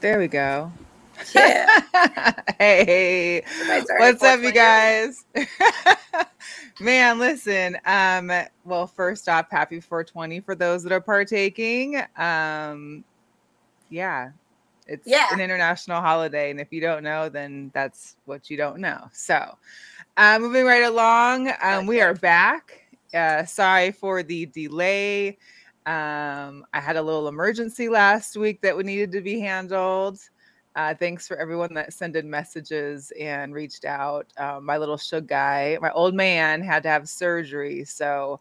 There we go. Yeah. hey, what's up, you guys? Man, listen. Um, well, first off, happy 420 for those that are partaking. Um, yeah, it's Yeah. an international holiday, and if you don't know, then that's what you don't know. So, uh, moving right along, um, we are back. Uh, sorry for the delay. Um, I had a little emergency last week that we needed to be handled. Uh, thanks for everyone that sent in messages and reached out. Um, my little shug guy, my old man, had to have surgery, so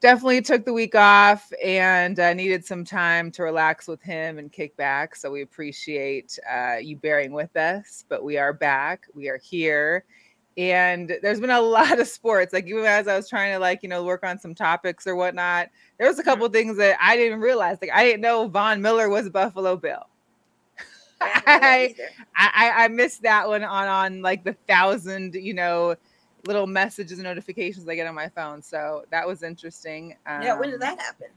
definitely took the week off and uh, needed some time to relax with him and kick back. So we appreciate uh, you bearing with us, but we are back. We are here. And there's been a lot of sports. Like even as I was trying to like, you know, work on some topics or whatnot, there was a couple things that I didn't realize. Like I didn't know Von Miller was a Buffalo Bill. I, I I missed that one on on like the thousand, you know, little messages and notifications I get on my phone. So that was interesting. Um, yeah, when did that happen?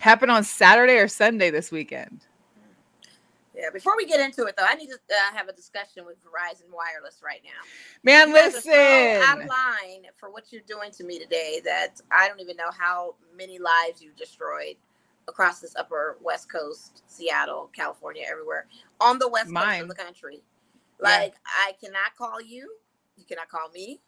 happen on Saturday or Sunday this weekend? Yeah, before we get into it though, I need to uh, have a discussion with Verizon Wireless right now. Man, listen. of line for what you're doing to me today that I don't even know how many lives you destroyed across this upper west coast, Seattle, California, everywhere on the west coast of the country. Yeah. Like I cannot call you, you cannot call me.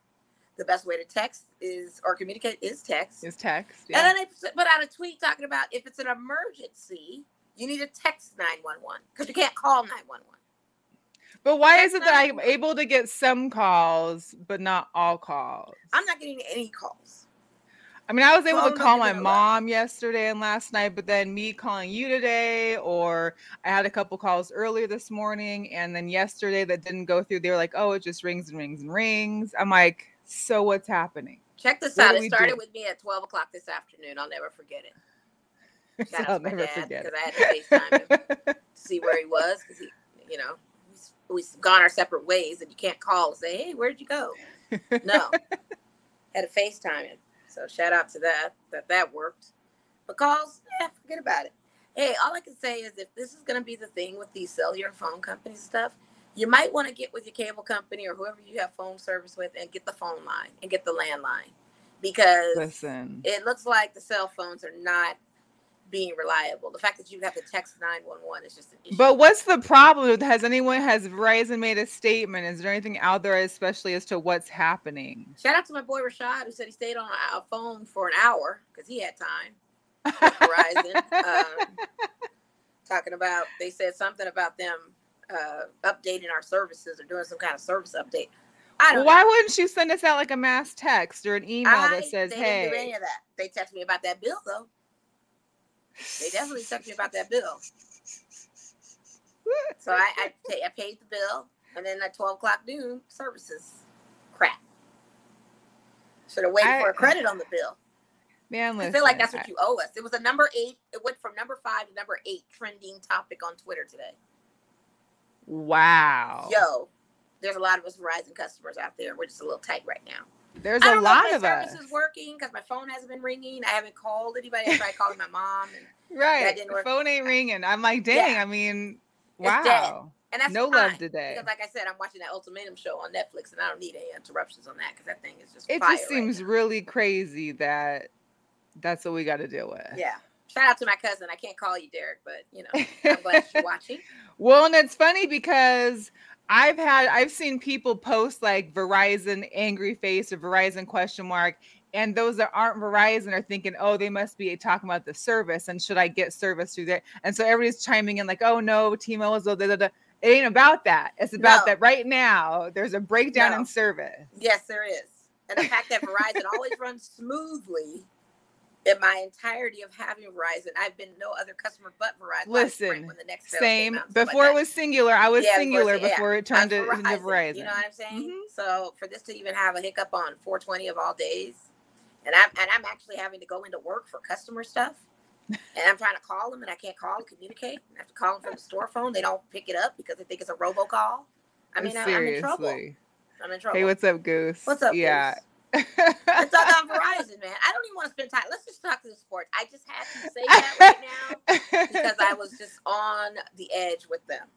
The best way to text is or communicate is text. Is text. And then they put out a tweet talking about if it's an emergency, you need to text 911 because you can't call 911. But why That's is it that I'm able to get some calls but not all calls? I'm not getting any calls. I mean, I was able Phone to call my mom yesterday and last night, but then me calling you today, or I had a couple calls earlier this morning, and then yesterday that didn't go through. They were like, "Oh, it just rings and rings and rings." I'm like, "So what's happening?" Check this What out. It started do? with me at 12 o'clock this afternoon. I'll never forget it. So Shout I'll to my never dad forget because. I had to FaceTime him to see where he was because he, you know, we've gone our separate ways and you can't call and say, hey, where'd you go? No. had to FaceTime him. So shout out to that, that that worked. But calls, yeah, forget about it. Hey, all I can say is if this is going to be the thing with these cellular phone companies stuff, you might want to get with your cable company or whoever you have phone service with and get the phone line and get the landline because Listen, it looks like the cell phones are not being reliable. The fact that you have to text 911 is just an issue. but what's the problem? Has anyone has Verizon made a statement? Is there anything out there, especially as to what's happening? Shout out to my boy Rashad who said he stayed on a phone for an hour because he had time. Verizon. um, talking about, they said something about them uh, updating our services or doing some kind of service update. I don't Why know. wouldn't you send us out like a mass text or an email I- that says, they didn't do any "Hey"? of that. They texted me about that bill though. They definitely texted me about that bill. So I I, ta- I paid the bill, and then at twelve o'clock noon, services crap. Should have waited I- for a credit on the bill. Man, I feel like that's what you owe us. It was a number eight. It went from number five to number eight trending topic on Twitter today. Wow. Yo, there's a lot of us Verizon customers out there. We're just a little tight right now. There's I a lot know if of us. service is working because my phone hasn't been ringing. I haven't called anybody. I tried calling my mom, and, Right. didn't The work. phone ain't ringing. I'm like, dang, Yeah. I mean, wow. and that's No fine, love today. Because, like I said, I'm watching that Ultimatum show on Netflix, and I don't need any interruptions on that because that thing is just. It just seems now. really crazy that that's what we got to deal with. Yeah. Shout out to my cousin. I can't call you Derek, but you know, I'm glad you're watching. Well, and it's funny because I've had I've seen people post like Verizon angry face or Verizon question mark, and those that aren't Verizon are thinking, oh, they must be talking about the service, and should I get service through there? And so everybody's chiming in like, oh no, T-Mobile is. It ain't about that. It's about No. that right now. There's a breakdown No. in service. Yes, there is. And the fact that Verizon always runs smoothly in my entirety of having Verizon, I've been no other customer but Verizon. Listen, when the next Same. out stuff like Before it was Cingular, I was Yeah, before Cingular it's- yeah. before it turned to, into Verizon. You know what I'm saying? Mhm. So for this to even have a hiccup on 420 of all days, and I'm and I'm actually having to go into work for customer stuff, and I'm trying to call them and I can't call and communicate. I have to call them from the store phone. They don't pick it up because they think it's a robocall. I mean, I, I'm in trouble. I'm in trouble. Hey, what's up, Goose? What's up? Yeah. Goose? Let's talk on Verizon, man. I don't even want to spend time. Let's just talk to the sports. I just had to say that right now because I was just on the edge with them.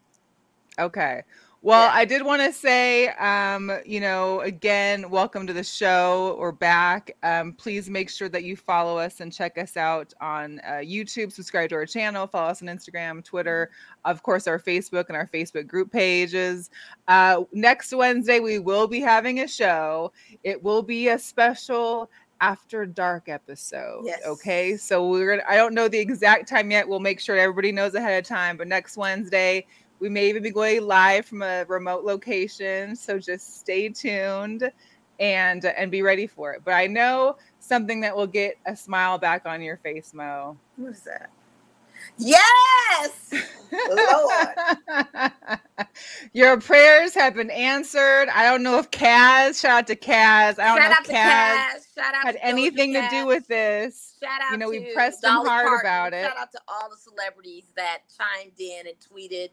Okay. Well, yeah. I did want to say, um, you know, again, welcome to the show. We're back. Um, please make sure that you follow us and check us out on uh, YouTube, subscribe to our channel, follow us on Instagram, Twitter, of course, our Facebook and our Facebook group pages. Uh, next Wednesday, we will be having a show. It will be a special after dark episode. Yes. Okay. So we're gonna I don't know the exact time yet. We'll make sure everybody knows ahead of time. But next Wednesday, we may even be going live from a remote location. So just stay tuned and and be ready for it. But I know something that will get a smile back on your face, Mo. What is that? Yes, Lord. Your prayers have been answered. I don't know if Kaz, shout out to Kaz. I don't shout know if Kaz, Kaz shout out had anything to do with this. Shout out you know, we pressed him hard Parton. about it. Shout out to all the celebrities that chimed in and tweeted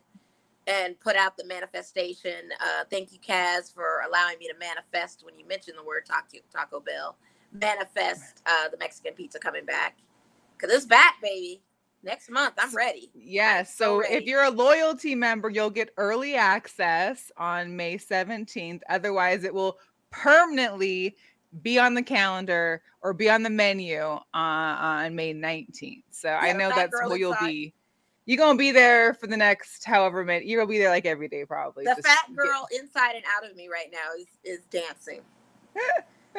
and put out the manifestation. Uh, thank you, Kaz, for allowing me to manifest when you mentioned the word Taco, Taco Bell. Manifest uh, the Mexican pizza coming back. Because it's back, baby next month. I'm ready. Yes. so, so ready. if you're a loyalty member, you'll get early access on May 17th. Otherwise, it will permanently be on the calendar or be on the menu uh, on May 19th. So yeah, I know that's where you'll be. You're gonna be there for the next however many. You're gonna be there like every day, probably. The fat girl get... inside and out of me right now is is dancing.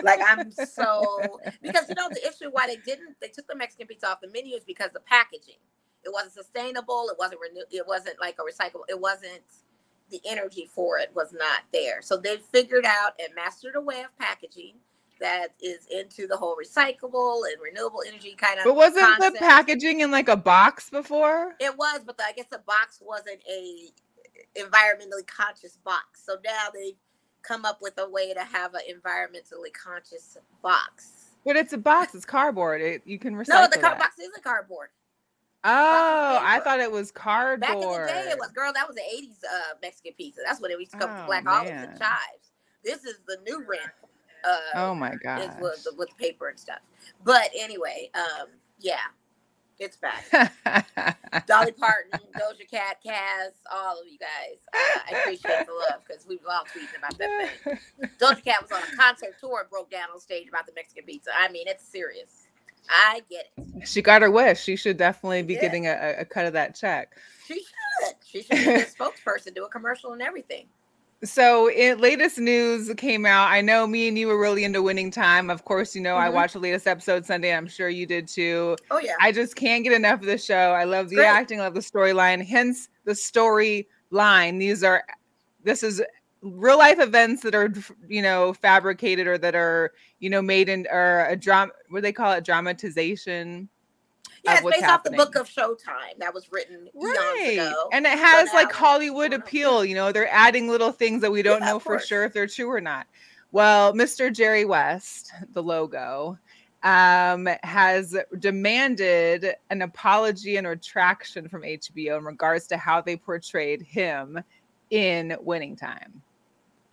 like I'm so because you know the issue why they didn't they took the Mexican pizza off the menu is because the packaging. It wasn't sustainable. It wasn't renew. It wasn't like a recyclable. It wasn't the energy for it was not there. So they figured out and mastered a way of packaging that is into the whole recyclable and renewable energy kind of. But wasn't concept. the packaging in like a box before? It was, but the, I guess the box wasn't a environmentally conscious box. So now they come up with a way to have an environmentally conscious box. But it's a box. It's cardboard. It, you can recycle. No, the car- box is a cardboard. Oh, I thought it was cardboard. Back in the day, it was girl. That was the '80s uh, Mexican pizza. That's what it used to come oh, to black olives and chives. This is the new rent. Uh, oh my god! With, with paper and stuff. But anyway, um, yeah, it's back. Dolly Parton, Doja Cat, Kaz, all of you guys. Uh, I appreciate the love because we were all tweeting about that thing. Doja Cat was on a concert tour and broke down on stage about the Mexican pizza. I mean, it's serious. I get it. She got her wish. She should definitely be getting a, a, cut of that check. She should. She should be a spokesperson, do a commercial and everything. So, in latest news came out. I know me and you were really into Winning Time. Of course, you know mm-hmm. I watched the latest episode Sunday. I'm sure you did too. Oh yeah. I just can't get enough of the show. I love the Great. acting, I love the storyline. Hence the storyline. These are this is real life events that are you know fabricated or that are you know made in or a drama. What do they call it? Dramatization yeah, it's based happening. off the book of Showtime that was written right. ago. And it has so like Hollywood appeal. You know, they're adding little things that we don't yeah, know for sure if they're true or not. Well, Mr. Jerry West, the logo, um, has demanded an apology and retraction from HBO in regards to how they portrayed him in Winning Time.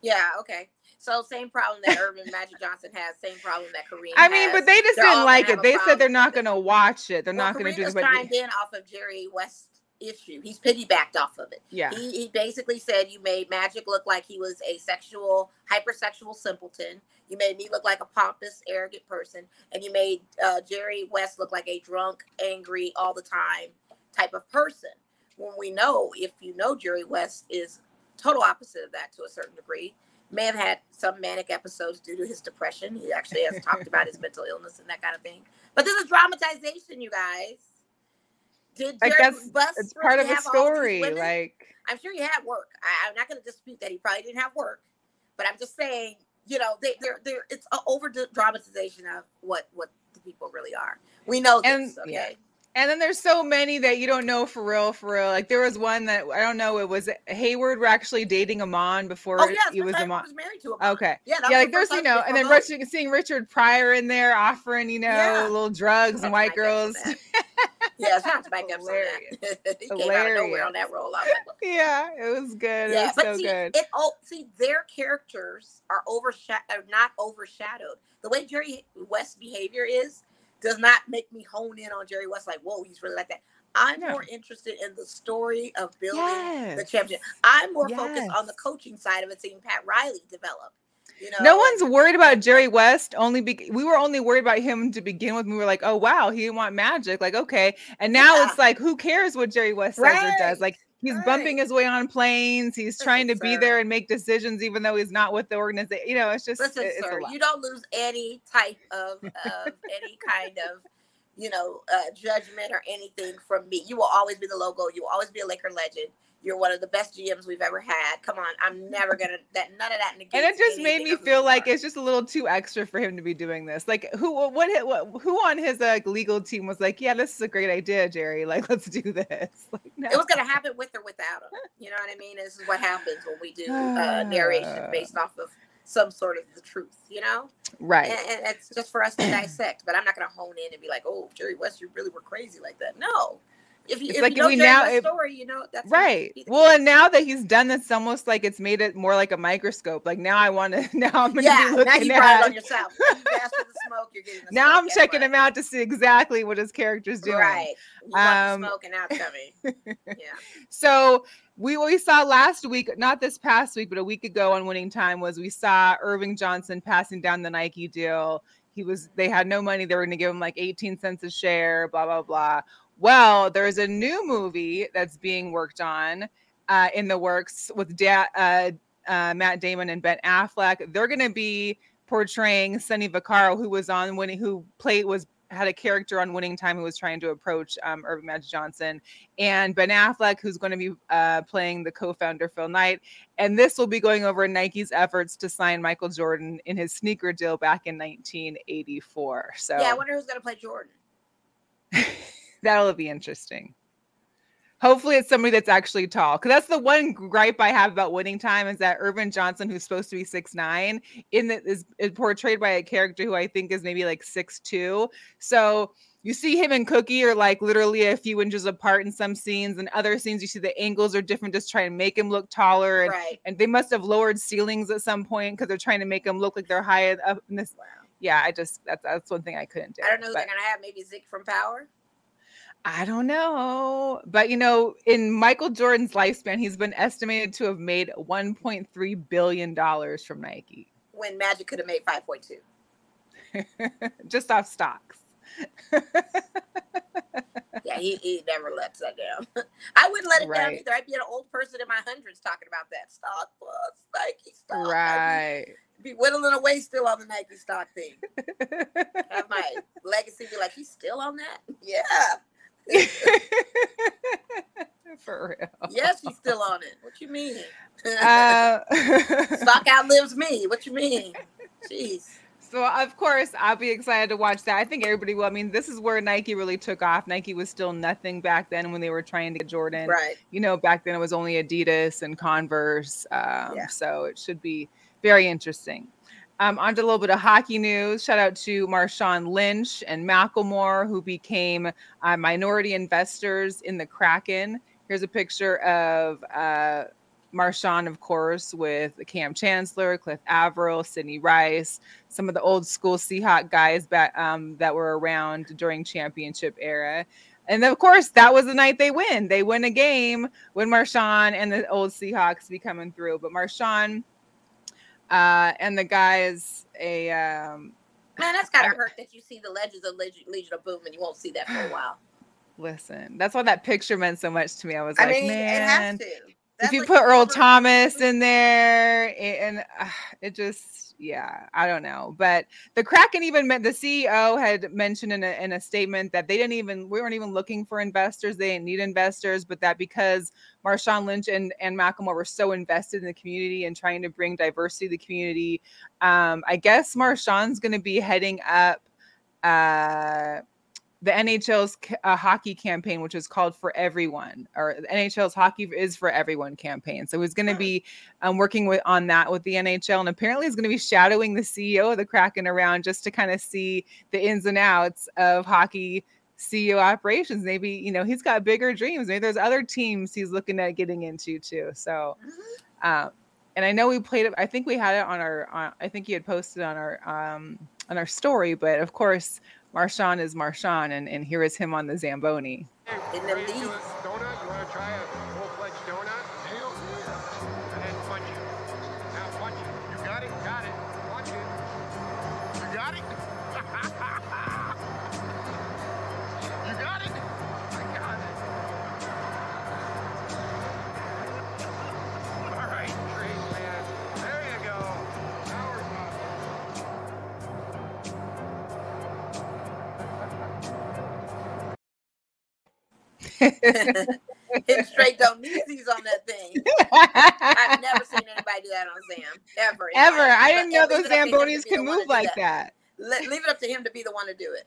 Yeah, okay. So same problem that Earvin Magic Johnson has, same problem that Kareem. I mean, but they just they're didn't like it. They said they're not going to watch it. They're well, not going to do it. But chimed in off of Jerry West issue. He's piggybacked off of it. Yeah. He, he basically said you made Magic look like he was a sexual, hypersexual simpleton. You made me look like a pompous, arrogant person, and you made uh, Jerry West look like a drunk, angry, all the time type of person. When we know, if you know Jerry West is total opposite of that to a certain degree may have had some manic episodes due to his depression. He actually has talked about his mental illness and that kind of thing. But this is dramatization, you guys. Did Jerry I guess Buss it's part of the story. Like I'm sure he had work. I, am not going to dispute that he probably didn't have work, but I'm just saying, you know, they, they're they're it's an over dramatization of what what the people really are. We know this, and, okay. Yeah. And then there's so many that you don't know for real, for real. Like there was one that I don't know. It was Haywood were actually dating Iman before oh, yeah, he was Iman. Was married to Iman. Okay, yeah, yeah. Like there's you know, and then Richard, seeing Richard Pryor in there offering you know yeah. little drugs and white girls. yeah, it's not to back up that. he Hilarious. came out of nowhere on that role. Like, yeah, it was good. Yeah, it was but so see, good. It oh, see their characters are overshadowed, are uh, not overshadowed. The way Jerry West's behavior is does not make me hone in on Jerry West like, whoa, he's really like that. I'm No. more interested in the story of building the Yes. championship. I'm more focused on the coaching side of it, seeing Pat Riley develop. You know, No one's worried about Jerry West. Only be- we were only worried about him to begin with. We were like, oh wow, he didn't want magic. Like okay, and now Yeah. it's like, who cares what Jerry West says or does? Like he's right. bumping his way on planes. He's Listen, trying to be there and make decisions, even though he's not with the organization. You know, it's just Listen, it- it's sir, you don't lose any type of, of any kind of, you know, uh, judgment or anything from me. You will always be the logo. You will always be a Laker legend. You're one of the best GMs we've ever had. Come on, I'm never gonna that none of that negates. and it just made me feel like it's just a little too extra for him to be doing this. Like who what, what who on his uh, legal team was like, yeah, this is a great idea, Jerry. Like let's do this. Like no. it was gonna happen with or without him. You know what I mean? This is what happens when we do uh, narration based off of some sort of the truth. You know, right. and, and it's just for us to dissect. But I'm not gonna hone in and be like, "Oh, Jerry West, you really were crazy like that." No. If you, if like you we now- story, you know that's Right. Well, case. and now that he's done this, almost like it's made it more like a microscope. Like now I want to. Now I'm going to yeah, be now looking you brought it on yourself. You smoke. You're getting the Now. I'm checking him out to see exactly what his character's doing. Right. You Um, smoke and now it's coming. Yeah. So we we saw last week, not this past week, but a week ago on Winning Time was we saw Earvin Johnson passing down the Nike deal. He was they had no money. They were going to give him like 18 cents a share. Blah blah blah. Well, there's a new movie that's being worked on uh, in the works with da- uh, uh, Matt Damon and Ben Affleck. They're going to be portraying Sonny Vaccaro, who was on winning, who played was had a character on Winning Time who was trying to approach um, Earvin Magic Johnson, and Ben Affleck, who's going to be uh, playing the co-founder Phil Knight. And this will be going over Nike's efforts to sign Michael Jordan in his sneaker deal back in 1984. So Yeah, I wonder who's gonna play Jordan. that'll be interesting. Hopefully, it's somebody that's actually tall. Because that's the one gripe I have about winning time is that Earvin Johnson, who's supposed to be six nine, in the is, is portrayed by a character who I think is maybe like six two. So you see him and Cookie are like literally a few inches apart in some scenes, and other scenes you see the angles are different, just trying to make him look taller. And, Right. and they must have lowered ceilings at some point because they're trying to make him look like they're high up in this. Wow. Yeah, I just that's that's one thing I couldn't do. I don't know who but- they're gonna have. Maybe Zeke from Power. I don't know. But you know, in Michael Jordan's lifespan, he's been estimated to have made 1.3 billion dollars from Nike. When Magic could have made five point two. Just off stocks. Yeah, he, he never lets that down. I wouldn't let it down either. I'd be an old person in my hundreds talking about that stock plus Nike stock. I'd right. be, be whittling away still on the Nike stock thing. Have my legacy be like, he's still on that? Yeah. For real. yes, he's still on it. What you mean? Uh, stock outlives me. What you mean? Jeez. So of course I'll be excited to watch that. I think everybody will. I mean, this is where Nike really took off. Nike was still nothing back then when they were trying to get Jordan. Right. You know, back then it was only Adidas and Converse. Um, Yeah. So it should be very interesting. Um, on to a little bit of hockey news. Shout out to Marshawn Lynch and Macklemore, who became uh, minority investors in the Kraken. Here's a picture of uh, Marshawn, of course, with Kam Chancellor, Cliff Avril, Sidney Rice, some of the old school Seahawk guys back, um, that were around during championship era. And of course, that was the night they win. They win a game when Marshawn and the old Seahawks be coming through. But Marshawn uh, and the guys, a um, Man, that's gotta I- hurt that you see the legends of Legion, Legion of Boom and you won't see that for a while. listen. That's why that picture meant so much to me. I was I like, mean, man, it has to. if you like put Earl Thomas in there, and uh, it just, yeah, I don't know. But the Kraken even meant the CEO had mentioned in a, in a statement that they didn't even, we weren't even looking for investors. They didn't need investors, but that because Marshawn Lynch and, and Macklemore were so invested in the community and trying to bring diversity to the community, um, I guess Marshawn's going to be heading up uh, the NHL's uh, hockey campaign, which is called For Everyone, or the NHL's Hockey is for Everyone campaign. So he's going to be um, working with on that with the NHL, and apparently he's going to be shadowing the CEO of the Kraken around just to kind of see the ins and outs of hockey CEO operations. Maybe you know he's got bigger dreams. Maybe there's other teams he's looking at getting into too. So. Mhm. Um, and I know we played it. I think we had it on our. On, I think you had posted on our um, on our story. But of course, Marshawn is Marshawn, and, and here is him on the Zamboni. Hitting straight Donizis on that thing. I've never seen anybody do that on Zam ever. Ever. life. I didn't know those leave it up to him to Zambonis can move like that. Le- leave it up to him to be the one to do it.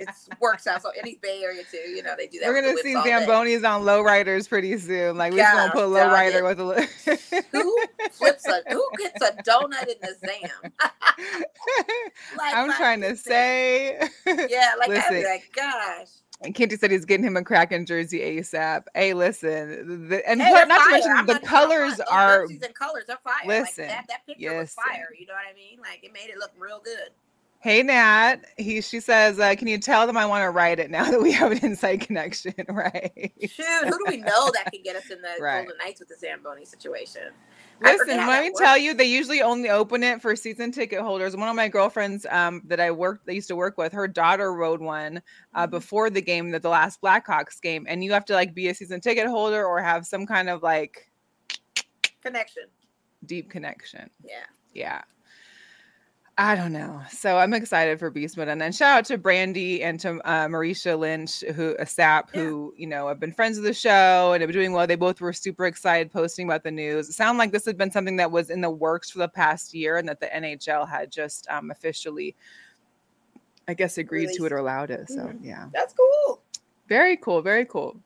It works out. So any Bay Area too, you know they do that. We're gonna see day. Zambonis on lowriders pretty soon. Like we're just gonna put a lowrider with a. li- Who flips a who gets a donut in the Zam? Like, I'm trying to say. Yeah, like I'd like, gosh. And Kenty said he's getting him a Kraken jersey ASAP. Hey, listen, the, and Hey, not to mention I'm the not- not- colors those are. and colors are fire. Listen, like that, that picture was fire. You know what I mean? Like it made it look real good. Hey Nat, he she says, uh, can you tell them I want to write it now that we have an inside connection, right? Shoot, who do we know that could get us in the Right. Golden Knights with the Zamboni situation? Listen, let me tell you, they usually only open it for season ticket holders. One of my girlfriends um, that I worked, they used to work with, her daughter rode one uh, Mhm. before the game, that the last Blackhawks game, and you have to like be a season ticket holder or have some kind of like Connection. deep connection. Yeah. Yeah. I don't know. So I'm excited for Beastman. And then shout out to Brandy and to uh, Marisha Lynch, who a sap, Yeah. who, you know, have been friends of the show and have been doing well. They both were super excited posting about the news. It sounded like this had been something that was in the works for the past year and that the NHL had just um, officially, I guess, agreed to it or allowed it. So Mhm. yeah. That's cool. Very cool. Very cool.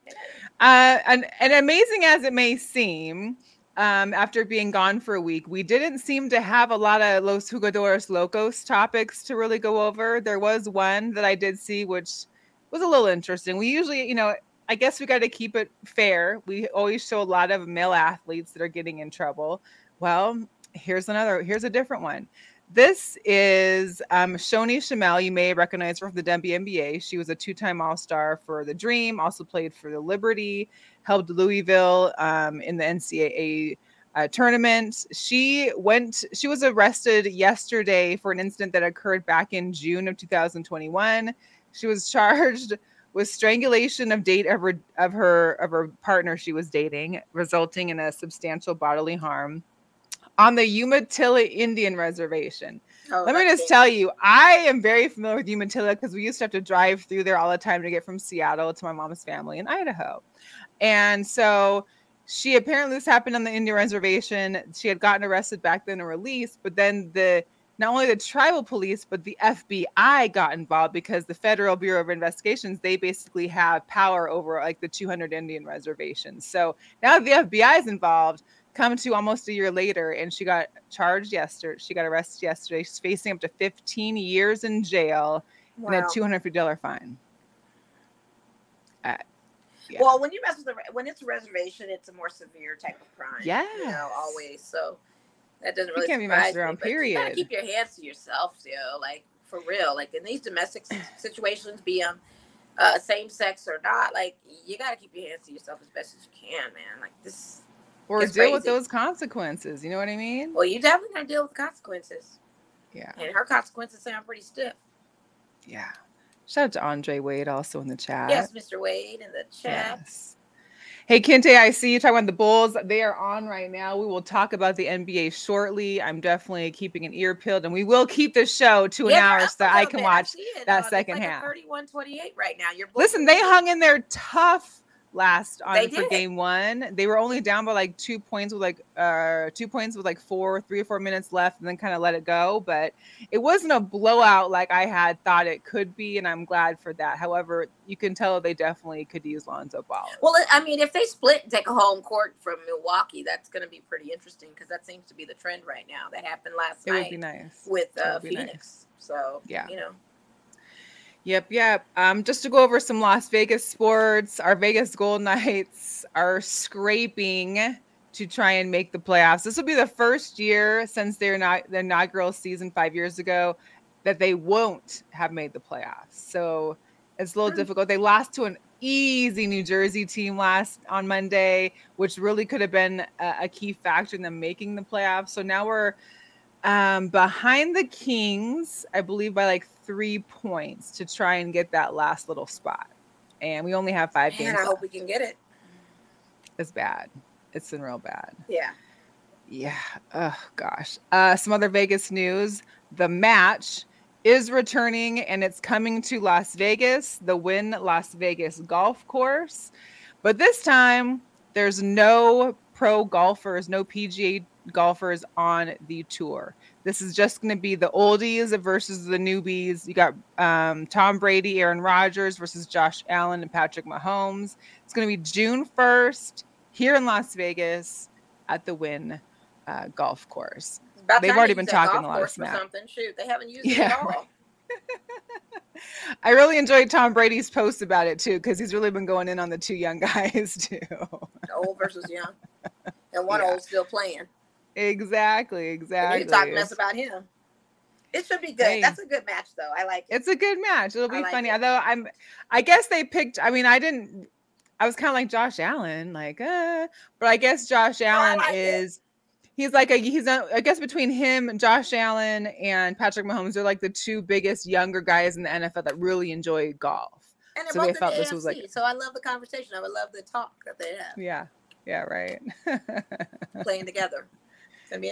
Uh, and, and amazing as it may seem, um, after being gone for a week, we didn't seem to have a lot of Los Jugadores Locos topics to really go over. There was one that I did see, which was a little interesting. We usually, you know, I guess we got to keep it fair. We always show a lot of male athletes that are getting in trouble. Well, here's another, here's a different one. This is um, Shoni Schimmel. You may recognize her from the WNBA. She was a two-time All-Star for the Dream. Also played for the Liberty. Helped Louisville um, in the NCAA uh, tournament. She went. She was arrested yesterday for an incident that occurred back in June of 2021. She was charged with strangulation of date of her of her of her partner she was dating, resulting in a substantial bodily harm on the Umatilla Indian Reservation. Oh, Let me just tell you, I am very familiar with Umatilla because we used to have to drive through there all the time to get from Seattle to my mom's family in Idaho. And so she apparently this happened on the Indian reservation. She had gotten arrested back then and released, but then the not only the tribal police but the FBI got involved because the Federal Bureau of Investigations they basically have power over like the 200 Indian reservations. So now the FBI is involved. Come to almost a year later, and she got charged yesterday. She got arrested yesterday. She's facing up to 15 years in jail and a $250 fine. Uh, yeah. Well, when you mess with the when it's a reservation, it's a more severe type of crime. you know, always. So that doesn't You really can't be messed me, around, You gotta period. keep your hands to yourself, you know, like for real. Like in these domestic situations, be um uh, same sex or not, like you gotta keep your hands to yourself as best as you can, man. Like this. Or it's deal with those consequences. You know what I mean? Well, you definitely gotta deal with consequences, Yeah. and her consequences sound pretty stiff. Yeah. Shout out to Andre Wade also in the chat. Yes, Mr. Wade in the chat. Yes. Hey, Kente, I see you talking about the Bulls. They are on right now. We will talk about the NBA shortly. I'm definitely keeping an ear peeled, and we will keep the show to an Yeah, hour so up that a I can bit. watch. it. that second like half. 31-28 right now. You're Listen, they hung in there tough last on for game one. They were only down by like two points with like uh two points with like four, three or four minutes left, and then kind of let it go. But it wasn't a blowout like I had thought it could be, and I'm glad for that. However, you can tell they definitely could use Lonzo Ball. Well, I mean, if they split and take a home court from Milwaukee, that's going to be pretty interesting because that seems to be the trend right now. That happened last It would night be nice. with uh, would be nice. Phoenix. So, Yeah. you know, Yep, yep. Um, just to go over some Las Vegas sports, our Vegas Gold Knights are scraping to try and make the playoffs. This will be the first year since their not inaugural season five years ago that they won't have made the playoffs. So it's a little Hmm. difficult. They lost to an easy New Jersey team last on Monday, which really could have been a, a key factor in them making the playoffs. So now we're um, behind the Kings, I believe, by like three points to try and get that last little spot. And we only have five games. I hope left. we can get it. It's bad. It's been real bad. Yeah. Yeah. Oh gosh. Uh, some other Vegas news. The match is returning and it's coming to Las Vegas, the Wynn Las Vegas golf course. But this time there's no pro golfers, no PGA golfers on the tour. This is just going to be the oldies versus the newbies. You got um, Tom Brady, Aaron Rodgers versus Josh Allen and Patrick Mahomes. It's going to be June 1st here in Las Vegas at the Wynn uh, golf course. They've already been talking a lot of smack. something. Shoot, they haven't used it Yeah, at all. right. I really enjoyed Tom Brady's post about it too, because he's really been going in on the two young guys too. Old versus young, and one Yeah. old still playing. Exactly, exactly. you can talk mess about him. It should be good. Hey. That's a good match, though. I like it. It's a good match. It'll be like funny. it. Although I'm, I guess they picked. I mean, I didn't. I was kind of like Josh Allen, like, uh, but I guess Josh Allen like it. is. He's like a he's a, I guess between him, Josh Allen, and Patrick Mahomes, they're like the two biggest younger guys in the NFL that really enjoy golf. and they're so they in felt the this AFC, was like- so I love the conversation. I would love the talk that they have Yeah, yeah, right. playing together.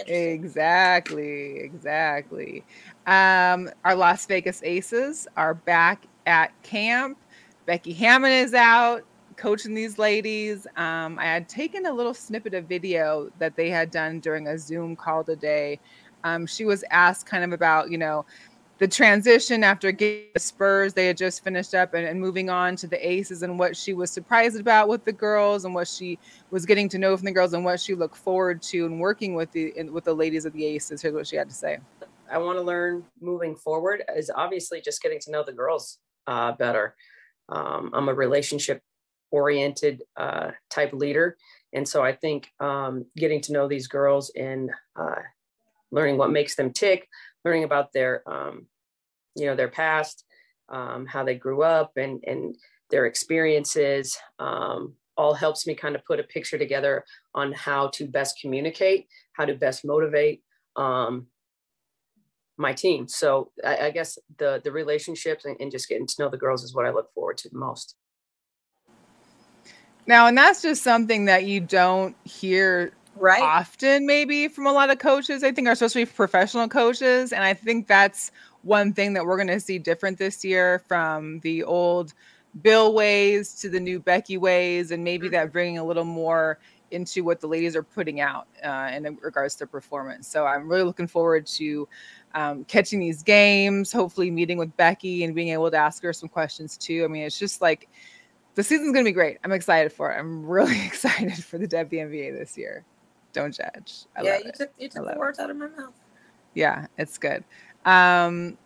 Exactly, exactly. Um, our Las Vegas Aces are back at camp. Becky Hammon is out coaching these ladies. Um, I had taken a little snippet of video that they had done during a Zoom call today. Um, she was asked kind of about, you know, the transition after getting the Spurs, they had just finished up and, and moving on to the Aces and what she was surprised about with the girls and what she was getting to know from the girls and what she looked forward to and working with the in, with the ladies of the Aces. Here's what she had to say. I want to learn moving forward is obviously just getting to know the girls uh, better. Um, I'm a relationship oriented uh, type leader. And so I think um, getting to know these girls and uh, learning what makes them tick, learning about their, um, you know, their past, um, how they grew up and, and their experiences, um, all helps me kind of put a picture together on how to best communicate, how to best motivate, um, my team. So I, I guess the the relationships and, and just getting to know the girls is what I look forward to the most. Now, and that's just something that you don't hear Right. often, maybe from a lot of coaches. I think are supposed to be professional coaches, and I think that's one thing that we're going to see different this year from the old Bill ways to the new Becky ways, and maybe that bringing a little more into what the ladies are putting out uh, in regards to performance. So I'm really looking forward to um, catching these games, hopefully meeting with Becky and being able to ask her some questions too. I mean, it's just like the season's going to be great. I'm excited for it. I'm really excited for the WNBA this year. Don't judge. I yeah, love you it. took you took the it. words out of my mouth. Yeah, it's good. Um,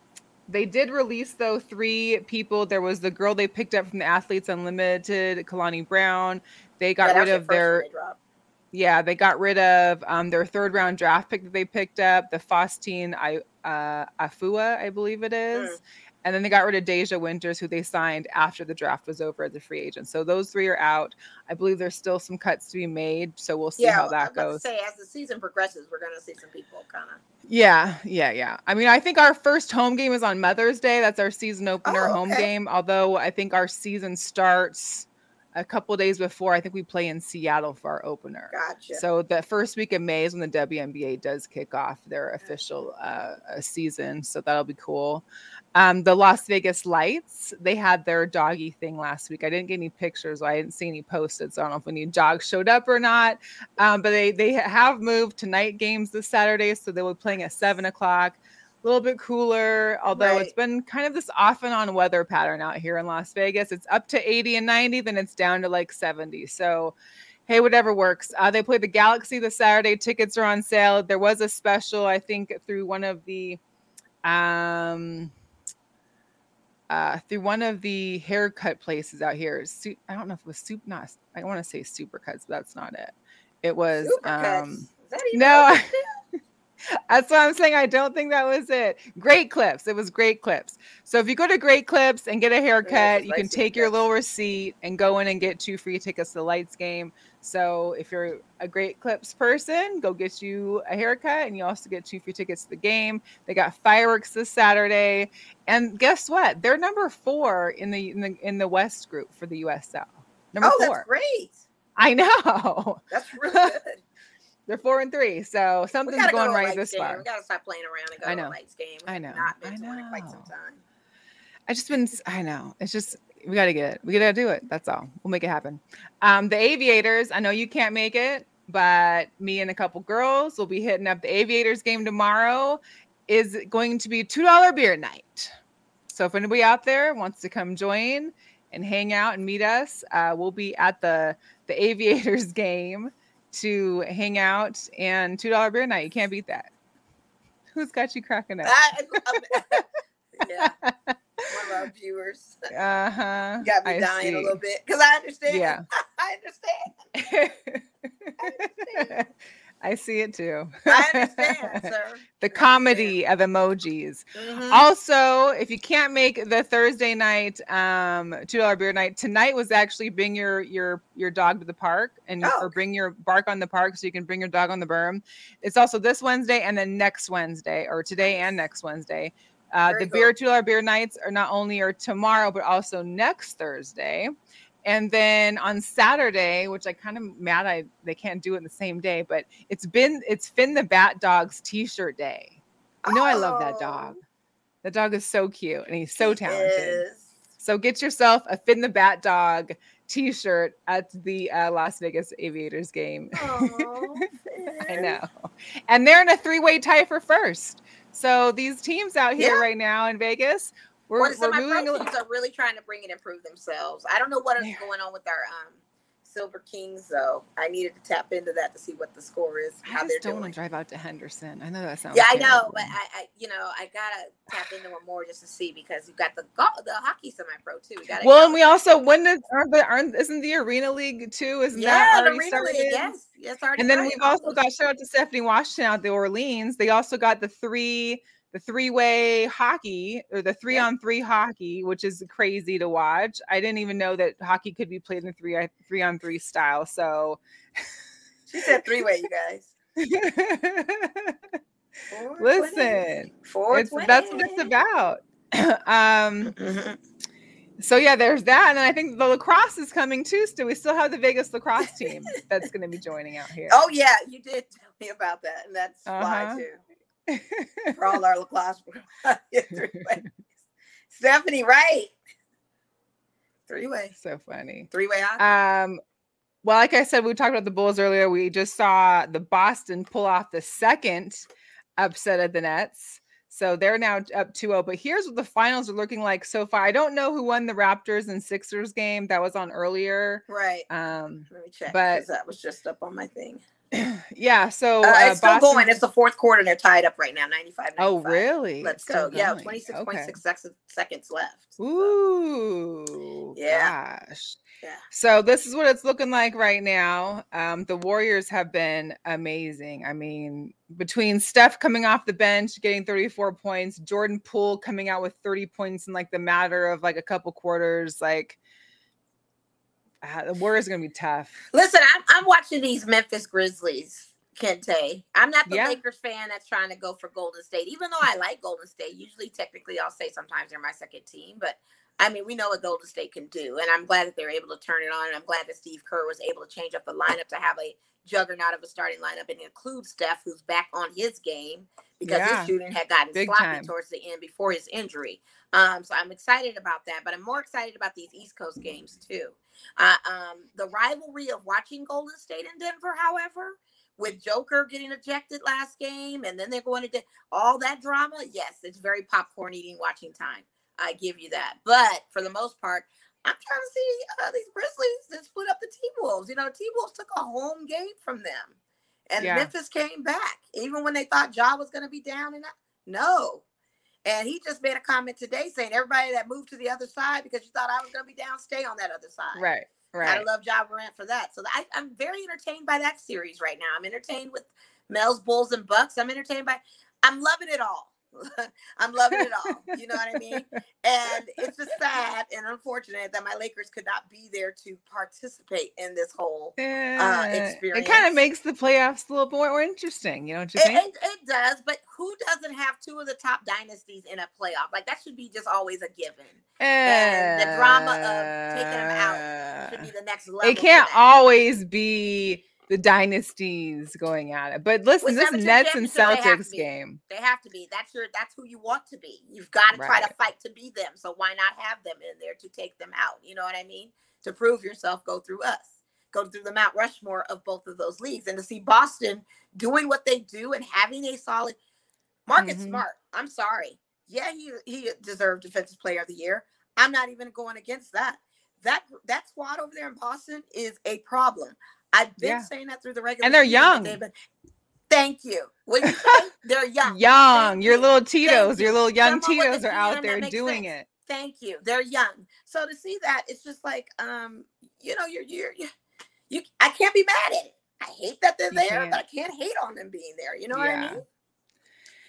they did release though three people. There was the girl they picked up from the Athletes Unlimited, Kalani Brown. They got Yeah, rid of their one they dropped. yeah, they got rid of um, their third round draft pick that they picked up, the Faustine I, uh, Afua, I believe it is. Mm. And then they got rid of Deja Winters, who they signed after the draft was over as a free agent. So those three are out. I believe there's still some cuts to be made. So we'll see yeah, how I was that goes. say as the season progresses, we're gonna see some people kind of. Yeah, yeah, yeah. I mean, I think our first home game is on Mother's Day. That's our season opener Oh, home game. Although I think our season starts a couple days before. I think we play in Seattle for our opener. Gotcha. So the first week of May is when the WNBA does kick off their official uh, season. So that'll be cool. Um, the Las Vegas Lights, they had their doggy thing last week. I didn't get any pictures. So I didn't see any posted. So I don't know if any dogs showed up or not. Um, but they they have moved to night games this Saturday. So they will be playing at seven o'clock. A little bit cooler, although it's been kind of this off and on weather pattern out here in Las Vegas. It's up to 80 and 90, then it's down to like 70. So hey, whatever works. Uh, they play the Galaxy this Saturday. Tickets are on sale. There was a special, I think, through one of the um uh through one of the haircut places out here. Su- I don't know if it was soup not I want to say supercuts, but that's not it. It was Supercuts. um that no. That's what I'm saying. I don't think that was it. Great clips. It was great clips. So if you go to Great Clips and get a haircut, you can take your little receipt and go in and get two free tickets to the Lights game. So if you're a Great Clips person, go get you a haircut and you also get two free tickets to the game. They got fireworks this Saturday. And guess what? They're number four in the in the in the West group for the USL. Number oh, four. that's great. I know. That's really good. They're four and three, so something's go going to right this game. far. We gotta stop playing around and go I to know. a lights game. I know. Not I been to one in quite some know. time. I just been, I know. It's just we got to get it. We got to do it. That's all. We'll make it happen. Um, the Aviators. I know you can't make it, but me and a couple girls will be hitting up the Aviators game tomorrow. Is going to be two dollar beer night. So if anybody out there wants to come join and hang out and meet us, uh, we'll be at the the Aviators game to hang out and two dollar beer night. You can't beat that. Who's got you cracking up? I, yeah, one of our viewers Uh huh. got me dying a little bit because I understand. Yeah. I understand. I see it too. I understand, sir. the comedy of emojis. Mhm. Also, if you can't make the Thursday night um two dollar beer night, tonight was actually bring your your your dog to the park and Oh. or bring your bark on the park so you can bring your dog on the berm. It's also this Wednesday and then next Wednesday or today and next Wednesday. Uh, the beer cool. two dollar beer nights are not only are tomorrow but also next Thursday. And then on Saturday, which I kind of mad I they can't do it in the same day, but it's been it's Finn the Bat Dog's t-shirt day. You know I love that dog. Oh, The dog is so cute and he's so talented. So get yourself a Finn the Bat Dog t-shirt at the uh, Las Vegas Aviators game. I know. And they're in a three-way tie for first. So these teams out here Yeah. right now in Vegas, we're, Well, we're moving. teams are really trying to bring and improve themselves. I don't know what is are. going on with our um, Silver Knights though. I needed to tap into that to see what the score is, I how just they're don't doing. want to drive out to Henderson. I know that sounds. Yeah, I know, but I, I, you know, I gotta tap into them more just to see because you've got the golf, the hockey semi-pro too. We well, and we also when does aren't the aren't isn't the Arena League too? Isn't that yeah, the already started? League, yes, yes, already And then started. we've also got shout out to Stephanie Washington out the Orleans. They also got the three the three way hockey or the three on three hockey, which is crazy to watch. I didn't even know that hockey could be played in three three on three style. So she said three-way, you guys. Listen, Four it's that's what it's about. um so yeah, there's that. And I think the lacrosse is coming too. So we still have the Vegas lacrosse team that's gonna be joining out here. Oh yeah, you did tell me about that, and that's Uh-huh. why too. For all our lacrosse, three-way. Stephanie, right? Three-way, so funny. three-way. Um, well, like I said, we talked about the Bulls earlier. We just saw the Boston pull off the second upset of the Nets. So they're now up 2-0. But here's what the finals are looking like so far. I don't know who won the Raptors and Sixers game that was on earlier. right. Um, Let me check. But that was just up on my thing. yeah, so Uh, uh, it's still Boston- going. It's the fourth quarter. They're tied up right now, 95. Oh, really? Let's go. Yeah, 26.6 Okay. seconds, seconds left. So, Ooh, Yeah. gosh. Yeah. So this is what it's looking like right now. Um, the Warriors have been amazing. I mean, between Steph coming off the bench, getting 34 points, Jordan Poole coming out with 30 points in like the matter of like a couple quarters, like ah, the Warriors are gonna be tough. Listen, I'm, I'm watching these Memphis Grizzlies, Kente. I'm not the Yeah. Lakers fan that's trying to go for Golden State, even though I like Golden State. Usually, technically, I'll say sometimes they're my second team, but I mean, we know what Golden State can do, and I'm glad that they're able to turn it on. And I'm glad that Steve Kerr was able to change up the lineup to have a juggernaut of a starting lineup and include Steph, who's back on his game because Yeah. his shooting had gotten Big sloppy time. towards the end before his injury. Um, so I'm excited about that, but I'm more excited about these East Coast games too. Uh, um, the rivalry of watching Golden State and Denver, however, with Joker getting ejected last game, and then they're going to do all that drama. Yes, it's very popcorn eating watching time. I give you that. But for the most part, I'm trying to see uh, these Grizzlies that split up the T Wolves. You know, T Wolves took a home game from them, and Yeah. Memphis came back even when they thought Ja was going to be down. And no, and he just made a comment today saying everybody that moved to the other side because you thought I was going to be down, stay on that other side. Right, Right. I love Ja Morant for that. So I, I'm very entertained by that series right now. I'm entertained with Mels, Bulls, and Bucks. I'm entertained by. I'm loving it all. I'm loving it all. You know what I mean? And it's just sad and unfortunate that my Lakers could not be there to participate in this whole uh, experience. It kind of makes the playoffs a little more, more interesting. You know what you it, think? It, it, does, but who doesn't have two of the top dynasties in a playoff? Like that should be just always a given. Uh, and the drama of taking them out should be the next level. It can't always be the dynasties going at it. But listen, this Nets and Celtics they game. They have to be. That's your that's who you want to be. You've got to right. try to fight to be them. So why not have them in there to take them out? You know what I mean? To prove yourself, go through us. Go through the Mount Rushmore of both of those leagues. And to see Boston doing what they do and having a solid Marcus mm-hmm. Smart. I'm sorry. Yeah, he he deserved defensive player of the year. I'm not even going against that. That that squad over there in Boston is a problem. I've been yeah. saying that through the regular and they're young. Been, thank you. What you say? they're young. young. Your little Tito's, your little young Tito's are out there doing sense. it. Thank you. They're young. So to see that, it's just like, um, you know, you're you're you, you I can't be mad at it. I hate that they're you there, can't. but I can't hate on them being there. You know yeah. what I mean?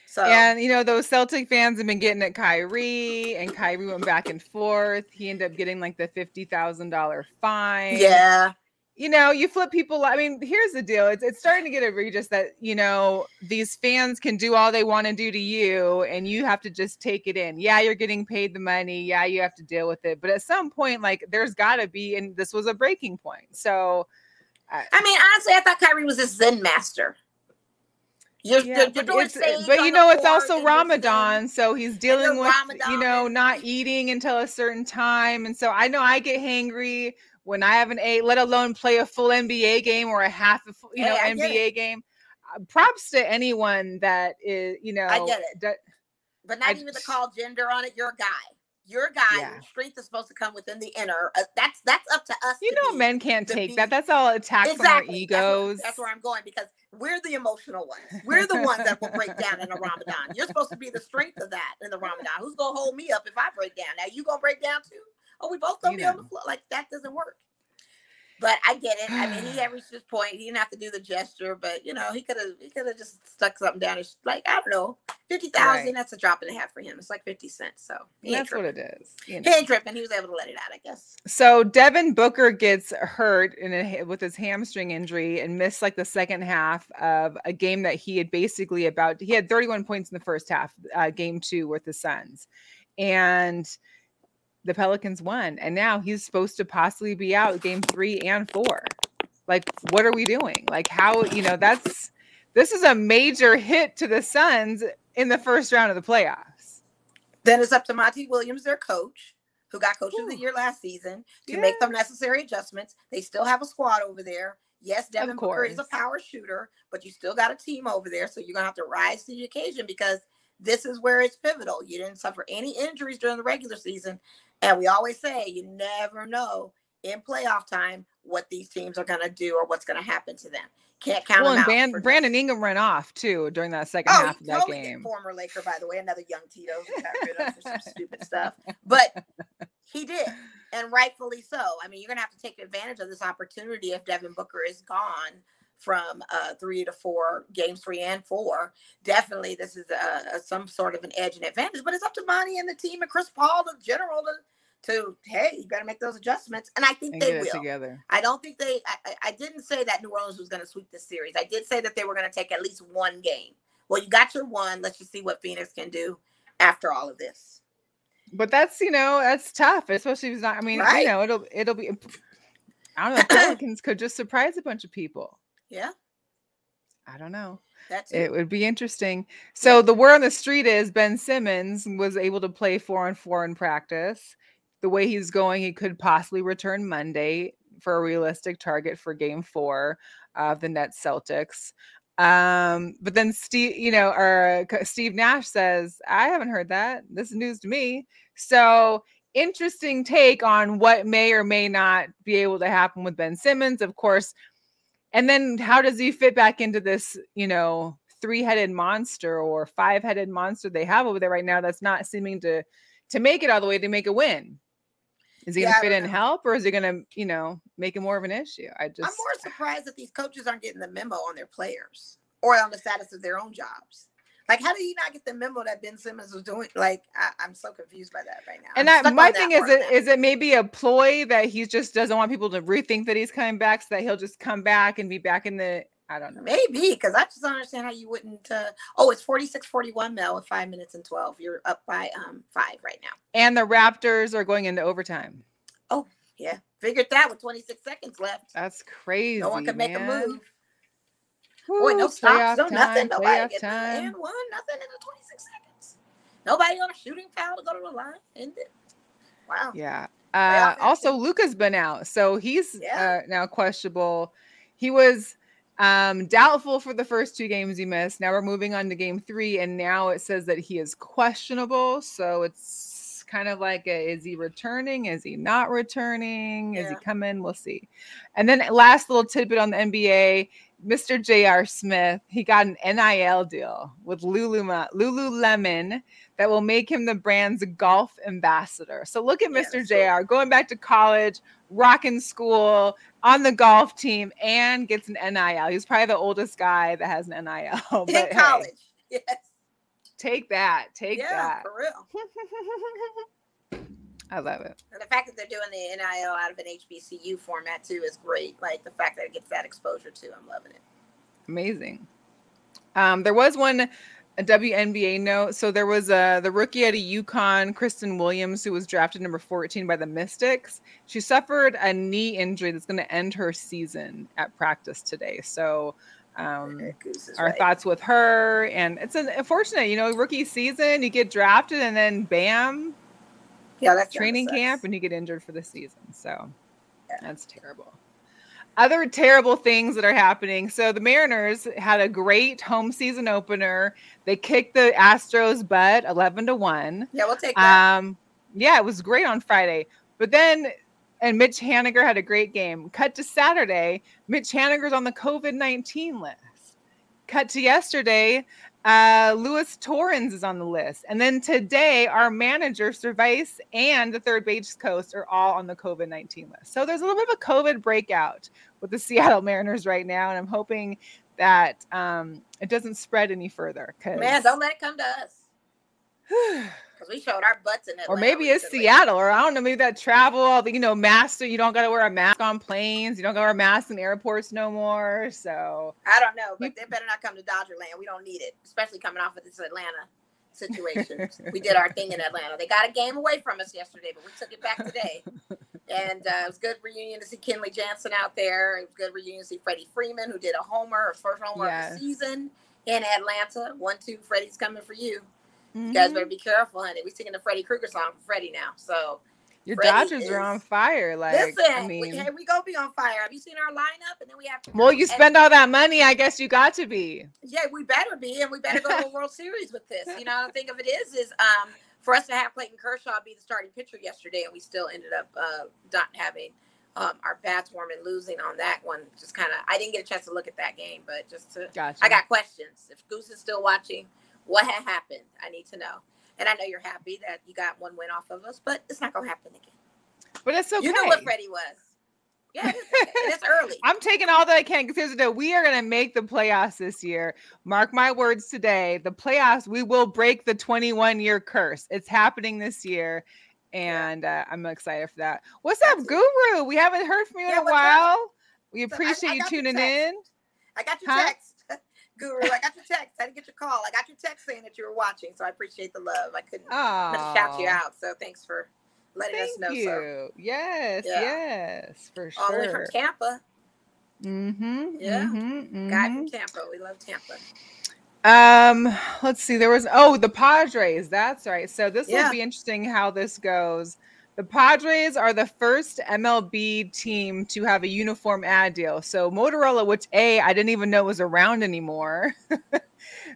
So and you know those Celtic fans have been getting at Kyrie, and Kyrie went back and forth. He ended up getting like the fifty thousand dollar fine. Yeah, you know, you flip people. I mean, here's the deal. It's it's starting to get egregious that, you know, these fans can do all they want to do to you and you have to just take it in. Yeah, you're getting paid the money. Yeah, you have to deal with it. But at some point, like there's gotta be, and this was a breaking point. So I, I mean, honestly, I thought Kyrie was a Zen master. You're, yeah, you're, you're but, uh, but you know it's also Ramadan, so he's dealing with Ramadan. you know not eating until a certain time, and so I know I get hangry when I have an eight, let alone play a full NBA game or a half of, you know hey, NBA game. Uh, props to anyone that is you know. I get it, that, but not I, even to call gender on it. You're a guy. You're a guy. Yeah. strength is supposed to come within the inner. Uh, that's that's up to us. You to know, men can't take be, that. That's all attack exactly. from our egos. That's, that's where I'm going because we're the emotional ones. We're the ones that will break down in a Ramadan. You're supposed to be the strength of that in the Ramadan. Who's gonna hold me up if I break down? Now you gonna break down too? Oh, we both gonna you be know. on the floor. Like that doesn't work. But I get it. I mean, he had reached his point. He didn't have to do the gesture, but you know, he could have he could have just stuck something down. It's like I don't know, fifty thousand. Right. That's a drop and a half for him. It's like fifty cents. So that's what it is. You know. He ain't tripping. He was able to let it out, I guess. So Devin Booker gets hurt in a, with his hamstring injury and missed like the second half of a game that he had basically about. He had thirty one points in the first half, uh, game two with the Suns, and the Pelicans won, and now he's supposed to possibly be out game three and four. Like, what are we doing? Like, how you know that's this is a major hit to the Suns in the first round of the playoffs. Then it's up to Monty Williams, their coach, who got coach Ooh. of the year last season, to yeah. make the necessary adjustments. They still have a squad over there. Yes, Devin Booker is a power shooter, but you still got a team over there, so you're gonna have to rise to the occasion because this is where it's pivotal. You didn't suffer any injuries during the regular season, and we always say you never know in playoff time what these teams are going to do or what's going to happen to them. Can't count well, and Brandon Ingram ran off too during that second oh, half of that totally game. Former Laker, by the way, another young Tito got rid of for some stupid stuff, but he did, and rightfully so. I mean, you're going to have to take advantage of this opportunity if Devin Booker is gone from uh, three to four games, three and four. Definitely, this is a, a, some sort of an edge and advantage. But it's up to Monty and the team and Chris Paul, the general, to to hey, you better make those adjustments. And I think and they will. Together. I don't think they. I, I didn't say that New Orleans was going to sweep this series. I did say that they were going to take at least one game. Well, you got your one. Let's just see what Phoenix can do after all of this. But that's you know that's tough, especially if it's not. I mean, right? you know, it'll it'll be. I don't know. Pelicans could just surprise a bunch of people. Yeah. I don't know. That's it. it would be interesting. So yeah. the word on the street is Ben Simmons was able to play four and four in practice the way he's going, he could possibly return Monday for a realistic target for game four of the Nets Celtics. Um, but then Steve, you know, or Steve Nash says, I haven't heard that. This is news to me. So interesting take on what may or may not be able to happen with Ben Simmons, of course. And then how does he fit back into this, you know, three-headed monster or five-headed monster they have over there right now that's not seeming to to make it all the way to make a win. Is he yeah, gonna fit in help or is he gonna, you know, make it more of an issue? I just I'm more surprised that these coaches aren't getting the memo on their players. or on the status of their own jobs. Like, how do you not get the memo that Ben Simmons was doing? Like, I, am so confused by that right now. And that, my thing is, it, is it maybe a ploy that he just doesn't want people to rethink that he's coming back, so that he'll just come back and be back in the. I don't know. Maybe because I just don't understand how you wouldn't. Uh, oh, it's 46 41 Mel with five minutes and 12. You're up by um five right now. And the Raptors are going into overtime. Oh, yeah. Figured that with 26 seconds left. That's crazy. No one can make man. a move. Boy, no stops, no time, nothing. Nobody getting and one, nothing in the 26 seconds. Nobody on a shooting foul to go to the line. End it. Wow. Yeah. Uh, also, Luka's been out, so he's yeah. uh, now questionable. He was um, doubtful for the first two games he missed. Now we're moving on to game three, and now it says that he is questionable. So it's kind of like, a, is he returning? Is he not returning? Is he coming? We'll see. And then last little tidbit on the NBA Mr. J.R. Smith, he got an NIL deal with Luluma, Lululemon that will make him the brand's golf ambassador. So look at Mr. Yeah, JR going back to college, rocking school, on the golf team, and gets an NIL. He's probably the oldest guy that has an NIL. But In college, hey, yes. Take that. Take yeah, that. For real. I love it. And the fact that they're doing the NIL out of an HBCU format too is great. Like the fact that it gets that exposure too, I'm loving it. Amazing. Um, there was one a WNBA note. So there was a the rookie out of UConn, Christyn Williams, who was drafted number 14 by the Mystics. She suffered a knee injury that's going to end her season at practice today. So um, our right. thoughts with her, and it's unfortunate, you know, rookie season, you get drafted and then bam, yeah, that's training camp and you get injured for the season. So yeah. that's terrible. Other terrible things that are happening. So the Mariners had a great home season opener. They kicked the Astros butt 11 to 1. Yeah, we'll take that. Um yeah, it was great on Friday. But then and Mitch Haniger had a great game. Cut to Saturday, Mitch Haniger's on the COVID 19 list. Cut to yesterday, uh, Luis Torrens is on the list. And then today, our manager, Servais, and the third base coach are all on the COVID 19 list. So there's a little bit of a COVID breakout with the Seattle Mariners right now. And I'm hoping that um, it doesn't spread any further. Man, don't let it come to us. Because we showed our butts in it. Or maybe it's Seattle, or I don't know, maybe that travel, you know, master. You don't got to wear a mask on planes. You don't got to wear masks in airports no more. So I don't know, but they better not come to Dodger Land. We don't need it, especially coming off of this Atlanta situation. we did our thing in Atlanta. They got a game away from us yesterday, but we took it back today. and uh, it was good reunion to see Kenley Jansen out there. It was good reunion to see Freddie Freeman, who did a homer, first homer yes. of the season in Atlanta. One, two, Freddie's coming for you. Mm-hmm. You guys better mm-hmm. be careful, honey. We're singing the Freddy Krueger song for Freddie now. So your Freddie Dodgers is, are on fire. Like, listen, I mean, we, hey, we go be on fire. Have you seen our lineup? And then we have to. Well, you spend all that money. I guess you got to be. Yeah, we better be, and we better go to a World Series with this. You know, the thing of it is, is um, for us to have Clayton Kershaw be the starting pitcher yesterday, and we still ended up uh, not having um, our bats warm and losing on that one. Just kind of, I didn't get a chance to look at that game, but just to, gotcha. I got questions. If Goose is still watching, what had happened? I need to know. And I know you're happy that you got one win off of us, but it's not to happen again. But it's okay. You know what Freddie was. Yeah, it's, it's early. I'm taking all that I can because here's the deal. We are going to make the playoffs this year. Mark my words today. The playoffs, we will break the 21 year curse. It's happening this year. And uh, I'm excited for that. What's up, Guru? We haven't heard from you yeah, in a while. Up? We appreciate so I, I you tuning in. I got your huh? text. Guru, I got your text. I didn't get your call. I got your text saying that you were watching, so I appreciate the love. I couldn't shout you out, so thanks for letting Thank us know. You. Sir. Yes, yeah. yes, for sure. All the way from Tampa. Mm-hmm. Yeah. Mm-hmm, Guy from mm-hmm. Tampa. We love Tampa. Um, let's see. There was oh the Padres. That's right. So this yeah. will be interesting how this goes. The Padres are the first MLB team to have a uniform ad deal. So Motorola, which A, I didn't even know was around anymore. the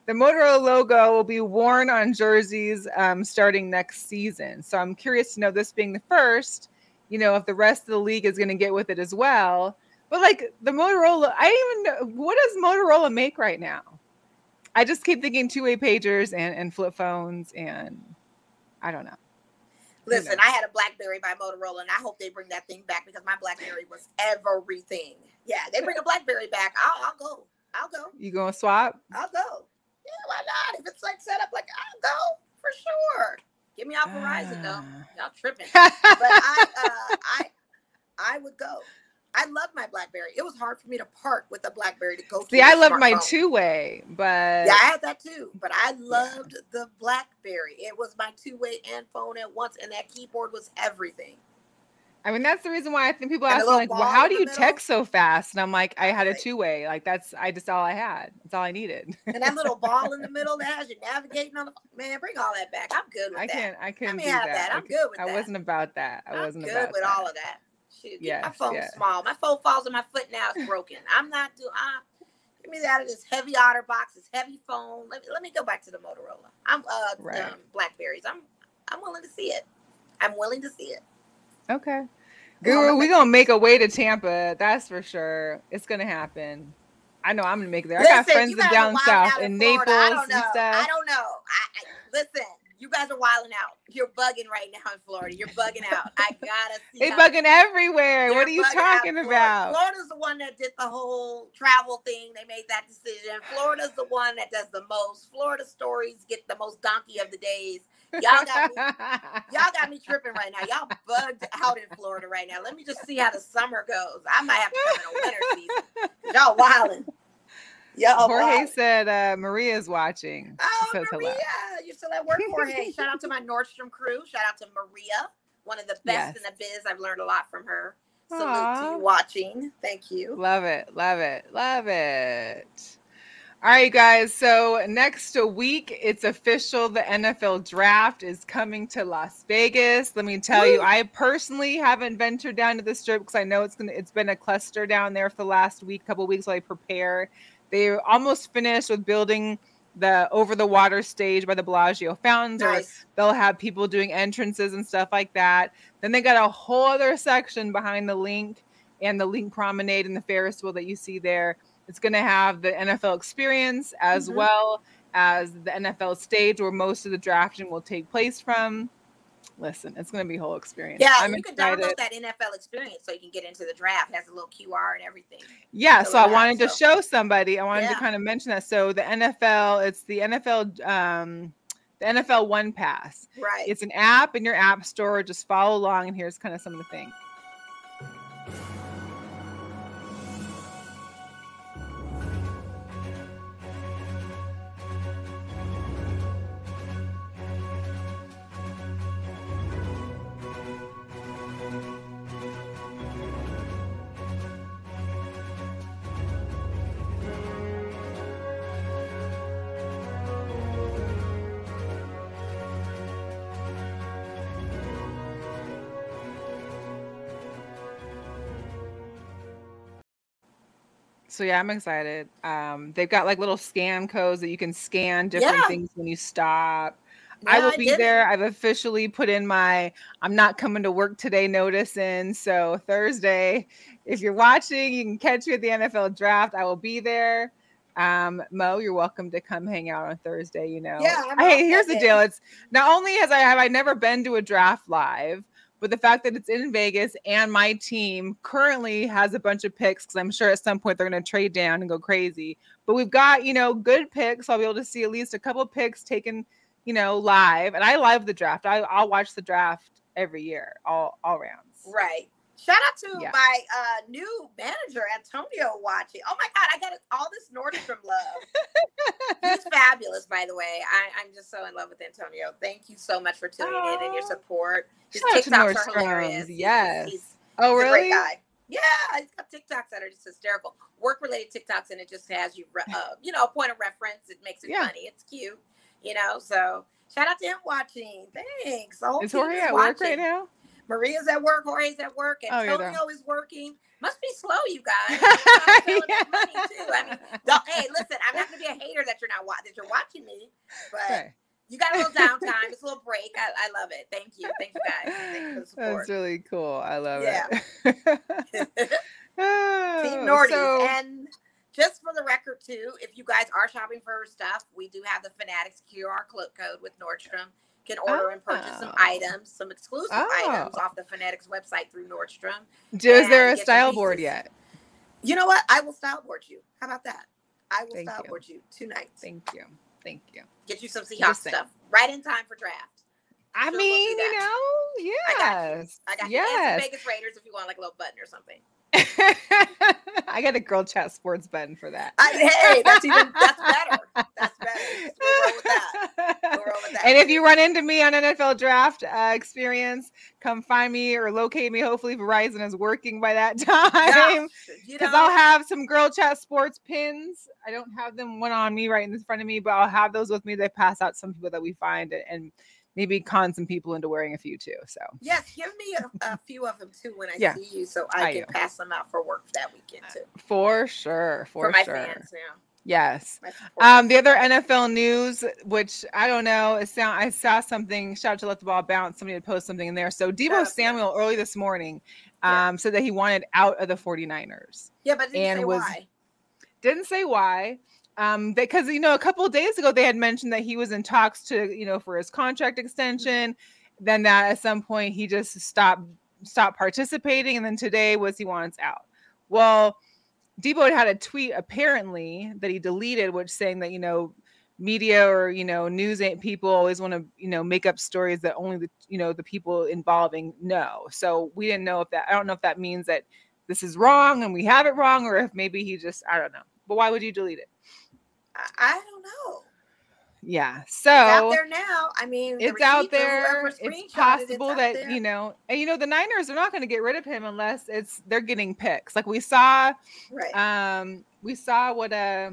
Motorola logo will be worn on jerseys um, starting next season. So I'm curious to know this being the first, you know, if the rest of the league is going to get with it as well. But like the Motorola, I even know what does Motorola make right now? I just keep thinking two-way pagers and, and flip phones and I don't know. Listen, I had a BlackBerry by Motorola, and I hope they bring that thing back because my BlackBerry was everything. Yeah, they bring a BlackBerry back. I'll, I'll go. I'll go. You gonna swap? I'll go. Yeah, why not? If it's like set up like I'll go for sure. Get me off Verizon though. Ah. Y'all tripping. But I uh I I would go. I love my Blackberry. It was hard for me to park with a Blackberry to go See, I love my two way, but Yeah, I had that too, but I loved the BlackBerry. It was my two-way and phone at once, and that keyboard was everything. I mean that's the reason why I think people ask me like, well, how do you middle. text so fast? And I'm like, I had a two way. Like that's I just all I had. That's all I needed. And that little ball in the middle that has you navigating on the man, bring all that back. I'm good with that. I that. can't. I couldn't me do have that. that. I I'm good with I that. wasn't about that. I I'm wasn't good about with that. all of that. Shoot, get my phone's yes. small. My phone falls on my foot now. It's broken. I'm not doing. Uh, give me out of this heavy OtterBox, this heavy phone. Let me let me go back to the Motorola. I'm uh Right. um, Blackberries. I'm I'm willing to see it. I'm willing to see it. Okay. Guru, I'm we gonna- make a way to Tampa. That's for sure. It's gonna happen. I know I'm gonna make it there. I got friends in down south in Florida. Naples I don't and know. stuff. I don't know. I, I listen. You guys are wilding out. You're bugging right now in Florida. You're bugging out. I gotta see. They bugging everywhere. What are you talking Florida. about? Florida's the one that did the whole travel thing. They made that decision. Florida's the one that does the most. Florida stories get the most donkey of the days. Y'all got me. Y'all got me tripping right now. Y'all bugged out in Florida right now. Let me just see how the summer goes. I might have to come in a winter season. Y'all wilding. Y'all Jorge wilding. said uh, Maria's watching. Oh, She says hello. Maria, you're still at work, Jorge. Shout out to my Nordstrom crew. Shout out to Maria, one of the best Yes. in the biz. I've learned a lot from her. Salute to Aw. you watching. Thank you. Love it. Love it. Love it. All right, guys. So next week, it's official. The NFL draft is coming to Las Vegas. Let me tell you, I personally haven't ventured down to the strip because I know it's gonna. It's been a cluster down there for the last week, couple weeks while I prepare. They're almost finished with building the over the water stage by the Bellagio fountains, Nice. they'll have people doing entrances and stuff like that. Then they got a whole other section behind the LINQ and the LINQ promenade and the Ferris wheel that you see there. It's going to have the NFL experience as Mhm. well as the NFL stage where most of the drafting will take place from. Listen, it's going to be a whole experience. Yeah, I'm you can excited. download that NFL experience so you can get into the draft. It has a little QR and everything. Yeah, So so I yeah, wanted to so- show somebody. I wanted to kind of mention that. So the NFL, it's the NFL, um, the NFL One Pass. Right. It's an app in your app store. Just follow along, and here's kind of some of the things. So yeah, I'm excited. Um, they've got like little scan codes that you can scan different Yeah. things when you stop. I will be it. there. I've officially put in my I'm not coming to work today notice in. So Thursday, if you're watching, you can catch me at the NFL draft. I will be there. Um, Mo, you're welcome to come hang out on Thursday. You know, Yeah, hey, here's the deal. It's not only has I have I never been to a draft live, but the fact that it's in Vegas and my team currently has a bunch of picks because I'm sure at some point they're going to trade down and go crazy. But we've got you know good picks. So I'll be able to see at least a couple picks taken you know live, and I love the draft. I, I'll watch the draft every year, all all rounds. Right. Shout out to Yeah. my uh, new manager, Antonio, watching. Oh my God, I got all this Nordstrom love. He's fabulous, by the way. I, I'm just so in love with Antonio. Thank you so much for tuning in and your support. His Shout out to TikToks are hilarious. Yes. He's, Oh he's really? guy. Yeah, he's got TikToks that are just hysterical. Work related TikToks, and it just has you, uh, you know, a point of reference. It makes it Yeah. funny. It's cute, you know. So shout out to him watching. Thanks. The whole Is Jorge at work right now? Maria's at work. Jorge's at work. Oh. Antonio is working. Must be slow, you guys. I'm selling this money too. I mean, hey, listen, I'm not gonna be a hater that you're not wa- that you're watching me, but Okay. you got a little downtime. It's a little break. I, I love it. Thank you. Thank you guys. Thank you for the support. That's really cool. I love Yeah. it. Oh, Team Oh, Nordies. so- And just for the record, too, if you guys are shopping for stuff, we do have the Fanatics QR code with Nordstrom. You can order and purchase some Oh. items, some exclusive items Oh. off the Fanatics website through Nordstrom. Is there a style board yet? You know what? I will style board you. How about that? I will Thank stop you. with you two nights. Thank you. Thank you. Get you some Seahawks stuff right in time for draft. I we'll mean, you that. know, I got you. I got you. Yes. Vegas Raiders if you want like a little button or something. I got a girl chat sports button for that. I, hey, that's even that's better. That's better. We'll roll with that. We'll roll with that. And if you run into me on NFL draft uh, experience, come find me or locate me. Hopefully, Verizon is working by that time. Yeah, you Because know, I'll have some girl chat sports pins. I don't have them one on me right in front of me, but I'll have those with me. They pass out some people that we find and, and maybe con some people into wearing a few too. So yes, give me a, a few of them too when I Yeah. see you, so I I can do. pass them out for work that weekend too for sure, for, for, my sure. fans now. Yes. Um, the other NFL news, which I don't know, it sound I saw something. Shout out to let the ball bounce. Somebody had posted something in there. So Deebo Yeah. Samuel early this morning Yeah. um, said that he wanted out of the 49ers. yeah, but didn't and say was- why. Didn't say why. Um, because you know, a couple of days ago they had mentioned that he was in talks to, you know, for his contract extension. Then that at some point he just stopped stopped participating, and then today was he wants out. Well, Deebo had had a tweet apparently that he deleted, which saying that you know media or you know news people always want to you know make up stories that only the you know the people involving know. So we didn't know if that I don't know if that means that this is wrong and we have it wrong, or if maybe he just I don't know. But why would you delete it? I, don't know. Yeah. It's So out there now. I mean, it's out receipt for whoever there. It's screenshotted it's possible that there. you know, and you know, the Niners are not going to get rid of him unless it's they're getting picks. Like we saw, right. um, we saw what uh,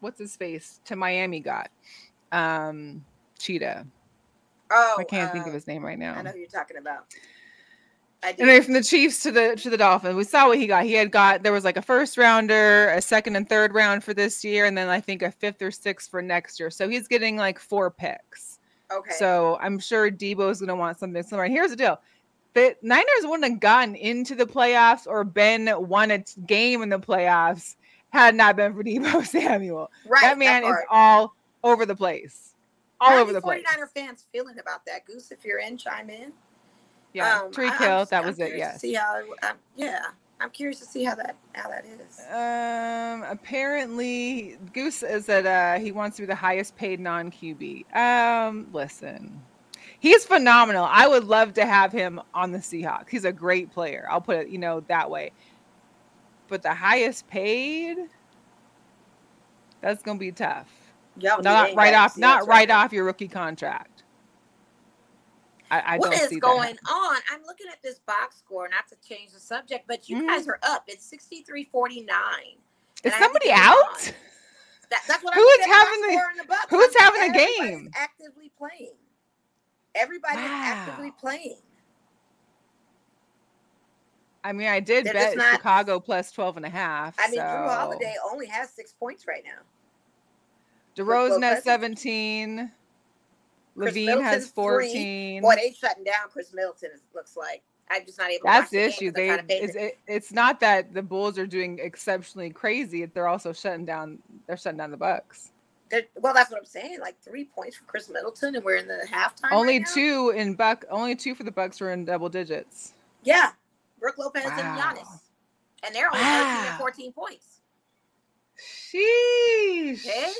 what's his face to Miami got, um, Cheetah. oh, I can't think uh, of his name right now. I know who you're talking about. Anyway, from the Chiefs to the to the Dolphins, we saw what he got. He had got there was like a first rounder, a second and third round for this year, and then I think a fifth or sixth for next year. So he's getting like four picks. okay. So I'm sure Deebo's going to want something similar. And here's the deal: the Niners wouldn't have gotten into the playoffs or been won a game in the playoffs had it not been for Debo Samuel. right. that man is all over the place, all How over the place. 49er fans feeling about that? Goose, if you're in, chime in. Yeah, Um, Tree I- I'm kill. That I'm was it. Yes. See how? it- um, yeah, I'm curious to see how that how that is. Um. Apparently, Goose is that uh he wants to be the highest paid non QB. Um. Listen, he's phenomenal. I would love to have him on the Seahawks. He's a great player. I'll put it, you know, that way. But the highest paid, that's gonna be tough. Y'all Not right off. Not right off your rookie contract. I, I What don't is going that. on? I'm looking at this box score, not to change the subject, but you Mhm. guys are up. It's 63 49. Is somebody out? That, that's what Who I'm is having the- the who's I'm having a game? Actively playing. Everybody is actively playing. I mean, I did They're bet not- Chicago plus 12 and a half. I mean, so. Jrue Holiday only has six points right now. DeRozan has 17. LaVine has three. 14. Boy, they shutting down Khris Middleton. It looks like I'm just not able. to That's the issue. They it's, it, it's not that the Bulls are doing exceptionally crazy. They're also shutting down. They're shutting down the Bucks. They're- well, that's what I'm saying. Like three points for Khris Middleton, and we're in the halftime. only right two in Buck. Only two for the Bucks were in double digits. Yeah, Brooke Lopez and Wow. Giannis, and they're only 13 Wow. Ah. 14 points. Sheesh. Hey,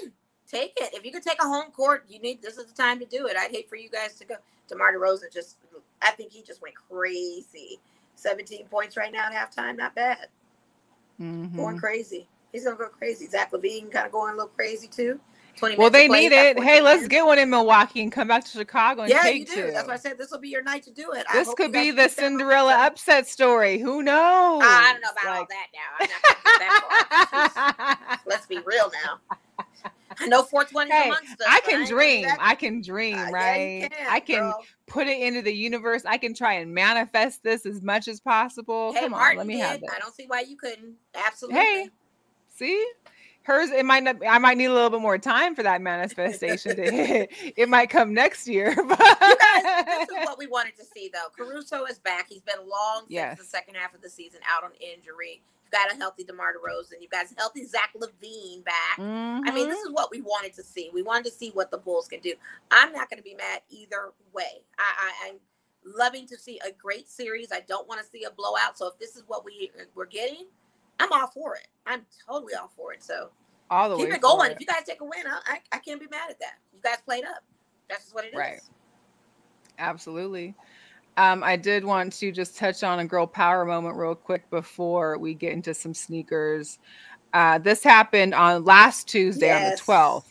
take it. If you could take a home court, you need. This is the time to do it. I'd hate for you guys to go. DeMar DeRozan just, I think he just went crazy. 17 points right now at halftime, not bad. Mhm. Going crazy. He's gonna go crazy. Zach LaVine kind of going a little crazy too. 20 Well, they need it. Hey, let's minutes. get one in Milwaukee and come back to Chicago and Yeah, take you do. two. That's why I said this will be your night to do it. This could be the Cinderella upset story. Who knows? I don't know about all that now. I'm not gonna that far. Let's be real now. I know 420 is Hey, amongst us. I can ain't dream. that. I can dream, Uh, yeah, right? can, I can girl. put it into the universe. I can try and manifest this as much as possible. Hey, Come on, let me did. have this. I don't see why you couldn't. Absolutely. Hey, See, hers it might not. I might need a little bit more time for that manifestation to hit. It might come next year. But You guys, this is what we wanted to see, though. Caruso is back. He's been long since Yes. the second half of the season out on injury. Got a healthy DeMar DeRozan. You've got a healthy Zach LaVine back. I mean, this mm-hmm. is what we wanted to see. We wanted to see what the Bulls can do. I'm not going to be mad either way. I, I, I'm loving to see a great series. I don't want to see a blowout. So if this is what we we're getting, I'm all for it. I'm totally all for it. So all the Keep way it going. for If you guys take a win, I, I, I can't be mad at that. You guys played up. That's just what it is. Right. Absolutely. Um, I did want to just touch on a girl power moment real quick before we get into some sneakers. Uh, this happened on last Tuesday on the 12th.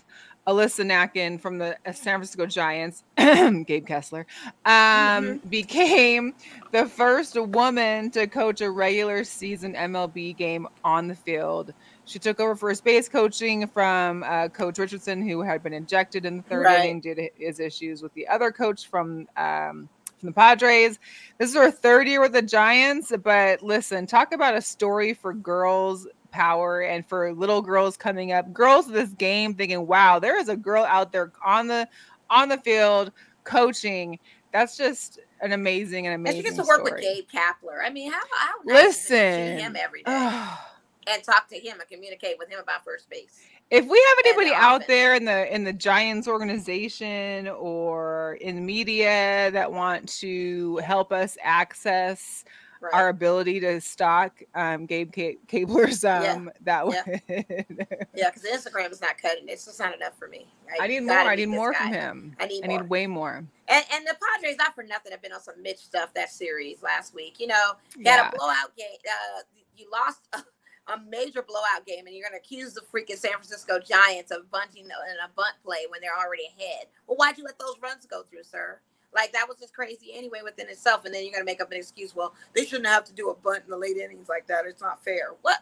Alyssa Nakken from the uh, San Francisco Giants, Gabe Kessler, um, became the first woman to coach a regular season MLB game on the field. She took over first base coaching from uh, Coach Richardson, who had been ejected in the third Right. inning due to his issues with the other coach from um, from the Padres. This is her third year with the Giants, but listen, talk about a story for girls power and for little girls coming up. Girls of this game thinking, "Wow, there is a girl out there on the on the field coaching." That's just an amazing and And amazing she gets to work story. with Gabe Kapler. I mean, how, how nice is it to Listen. him every day and talk to him and communicate with him about first base. If we have anybody out there in the in the Giants organization or in media that want to help us access Right. our ability to stock um, Gabe Ca- Kapler's Yeah. um, that Yeah. would yeah, because Instagram is not cutting it. It's just not enough for me. Right? I need more. I need more from him. I need I need way more. And, and the Padres, not for nothing, have been on some Mitch stuff that series last week. You know, you had Yeah. a blowout game. Uh, you lost a, major blowout game, and you're going to accuse the freaking San Francisco Giants of bunting in a bunt play when they're already ahead. Well, why'd you let those runs go through, sir? Like that was just crazy anyway within itself. And then you're going to make up an excuse. Well, they shouldn't have to do a bunt in the late innings like that. It's not fair. What?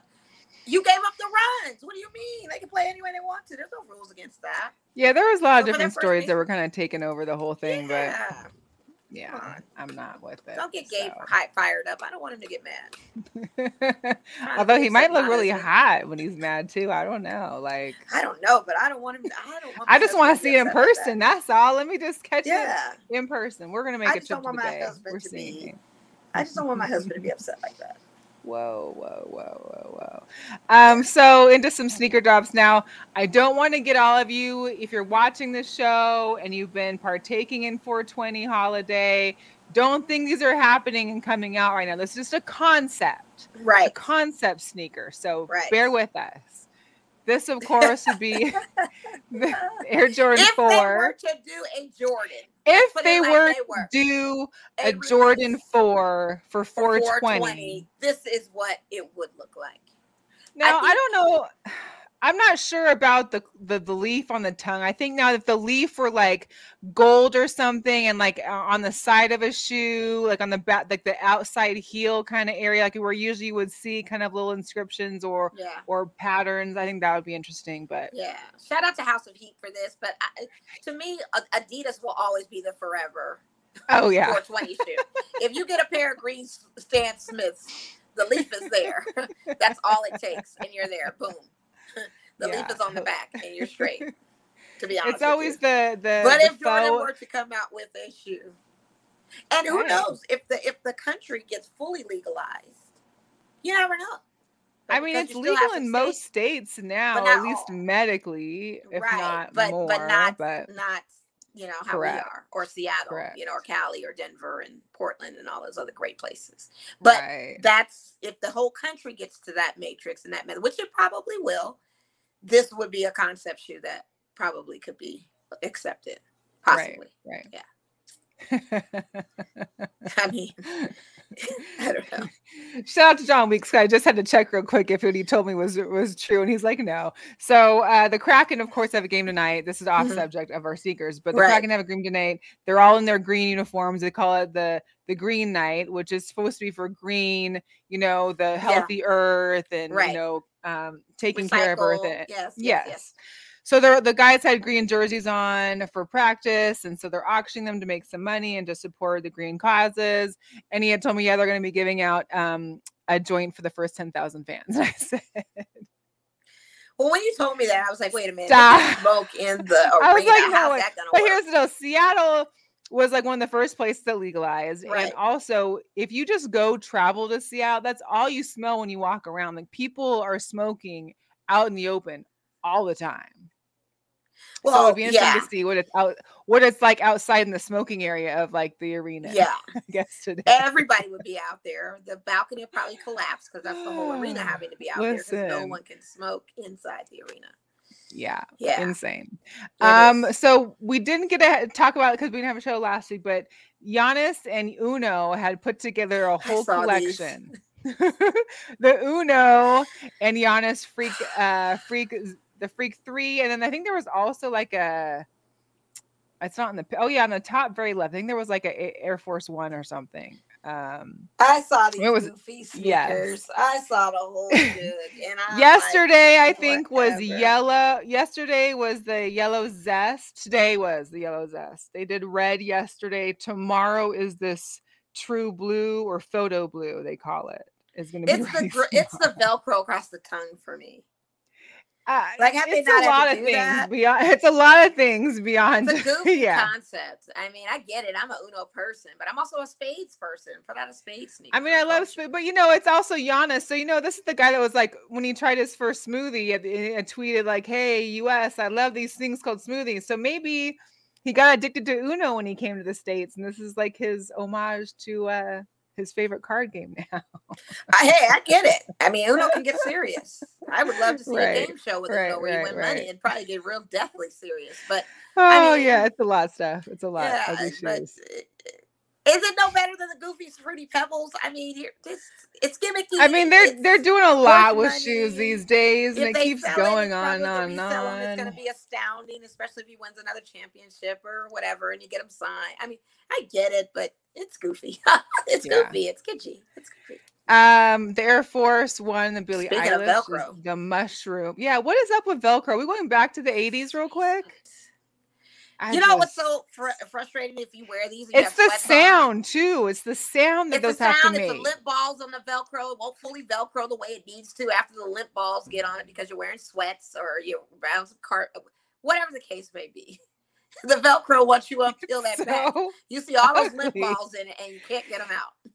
You gave up the runs. What do you mean? They can play any way they want to. There's no rules against that. Yeah, there was a lot of their different stories base. that were kind of taking over the whole thing, but yeah. I'm not with it. Don't get Gabe so. hi- fired up. I don't want him to get mad. Although he might look really hot when he's mad too. I don't know. Like I don't know, but I don't want him. To, I don't. Want I just want to see in like that. person. That's all. Let me just catch Yeah, it in person. We're gonna make I a trip to the. We're to seeing. be- I just don't want my husband to be upset like that. Whoa, whoa, whoa, whoa, whoa. Um, so into some sneaker drops now. I don't want to get all of you if you're watching this show and you've been partaking in 420 holiday. Don't think these are happening and coming out right now. This is just a concept. Right? A concept sneaker. So Right. bear with us. This, of course, would be Air Jordan If 4. they were to do a Jordan, if they like were they to were. do a Jordan 4 for for 420. this is what it would look like. Now, I, think- don't know. I'm not sure about the, the the leaf on the tongue. I think now if the leaf were like gold or something, and like uh, on the side of a shoe, like on the back, like the outside heel kind of area, like where usually you would see kind of little inscriptions or Yeah. or patterns. I think that would be interesting. But Yeah. Shout out to House of Heat for this, but I, to me, Adidas will always be the forever oh yeah, 420 shoe. If you get a pair of green Stan Smiths, the leaf is there. That's all it takes, and you're there. Boom. The leaf is on the back, and you're straight. To be honest, it's always the the. But the if Jordan faux- were to come out with a shoe, and who Right. knows if the if the country gets fully legalized, you never know. But I mean, it's you still have legal in most states- states now, at least all. medically, if right, not but more. but not but not you know how Correct. we are, or Seattle, Correct. you know, or Cali, or Denver, and Portland, and all those other great places. But right. that's if the whole country gets to that matrix and that method, which it probably will. This would be a concept shoe that probably could be accepted, possibly. Right. Yeah. I mean, I don't know. Shout out to John Weeks. I just had to check real quick if what he told me was was true, and he's like, no. So uh, the Kraken, of course, have a game tonight. This is off Mhm. subject of our seekers, but the Right. Kraken have a game tonight. They're all in their green uniforms. They call it the the Green Night, which is supposed to be for green, you know, the healthy earth and Right. you know, um, taking care of Earth. And- Yes, yes, yes. yes. So the the guys had green jerseys on for practice, and so they're auctioning them to make some money and to support the green causes. And he had told me, yeah, they're going to be giving out um, a joint for the first ten thousand fans. And I said, Well, when you told me that, I was like, wait a minute, smoke in the I was like, no How's but work? here's the deal: Seattle was like one of the first places that legalized, Right. and also if you just go travel to Seattle, that's all you smell when you walk around. Like people are smoking out in the open all the time. So well, it'd be interesting yeah, to see what it's out, what it's like outside in the smoking area of like the arena. yeah. I guess today. Everybody would be out there. The balcony would probably collapse because that's the whole arena having to be out there because no one can smoke inside the arena. Yeah, Yeah. insane. It Um, is. so we didn't get to talk about it because we didn't have a show last week, but Giannis and Uno had put together a whole collection. the Uno and Giannis freak, uh, freak, the freak three, and then I think there was also like a. It's not in the. Oh yeah, on the top very left. I think there was like a Air Force One or something. Um, I saw these It was- goofy sneakers. yes. I saw the whole shit. And yesterday i like, think was yellow yesterday was the yellow zest today was the yellow zest they did red yesterday tomorrow is this true blue or photo blue they call it. it is going to be It's the gr- it's the. Velcro across the tongue for me. Uh, like, have it's not a lot of things that? beyond it's a lot of things beyond a goofy yeah concept. I mean, I get it. I'm a Uno person, but I'm also a spades person. Put out a spade sneaker. I mean, I love, spades but you know, it's also Giannis. So you know, this is the guy that was like, when he tried his first smoothie, and, and tweeted like, "Hey, U.S., I love these things called smoothies." So maybe he got addicted to Uno when he came to the states, and this is like his homage to uh his favorite card game now. I, hey, I get it. I mean, Uno can get serious. I would love to see Right, a game show with right, Uno where you right, win money right. and probably get real deathly serious. But Oh mean, yeah, it's a lot of stuff. It's a lot. yeah, but it no better than the goofy fruity pebbles? I mean, here this it's gimmicky. I mean, they're it's- they're doing a lot with money. shoes these days, and if it they keeps going it, on and on resell 'em and is on. going to be astounding, especially if he wins another championship or whatever, and you get him signed. I mean, I get it, but it's goofy. it's Yeah. goofy. It's kitschy. It's goofy. Um, the Air Force One, the Billy Speaking Eilish, Velcro. the mushroom. Yeah, what is up with Velcro? Are we going back to the '80s real quick? I you know what's so fr- frustrating if you wear these? you It's the sound too. It's the sound that It's the those have to sound. It's the lip balls on the Velcro. It won't fully Velcro the way it needs to after the lip balls get on it because you're wearing sweats or you're around some cart, whatever the case may be. The Velcro wants you unpeel that back, you see all those lip balls in it, and you can't get them out.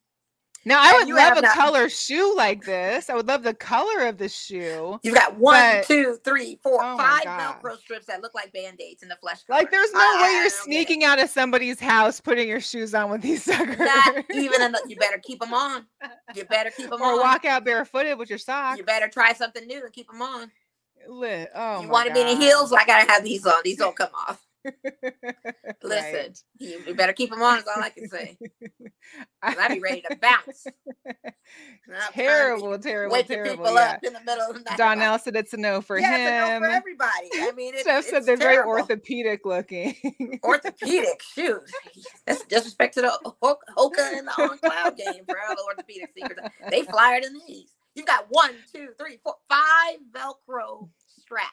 Now I would love a not- color shoe like this. I would love the color of the shoe. You've got one, But- two, three, four, Oh five. Velcro strips that look like band-aids in the flesh. Like there's no I- way I you're don't get it. sneaking out of somebody's house putting your shoes on with these suckers. Not even. The, you better keep them on. You better keep them or on. walk out barefooted with your socks. You better try something new and keep them on. Lit. Oh, you want to be in heels? Well, I gotta have these on. These don't come off. Right. Listen, you, you better keep them on. Is all I can say. I'd be ready to bounce. And I'm trying to be terrible, terrible, waking terrible. people Yeah. up in the middle of the night. Donnell said it's a no for yeah, it's a no him. for everybody. I mean, it, Steph said they're very orthopedic looking. orthopedic shoes. That's disrespect to the Ho- Hoka and the On Cloud game for all the orthopedic sneakers. They flyer than these. You've got one, two, three, four, five Velcro straps.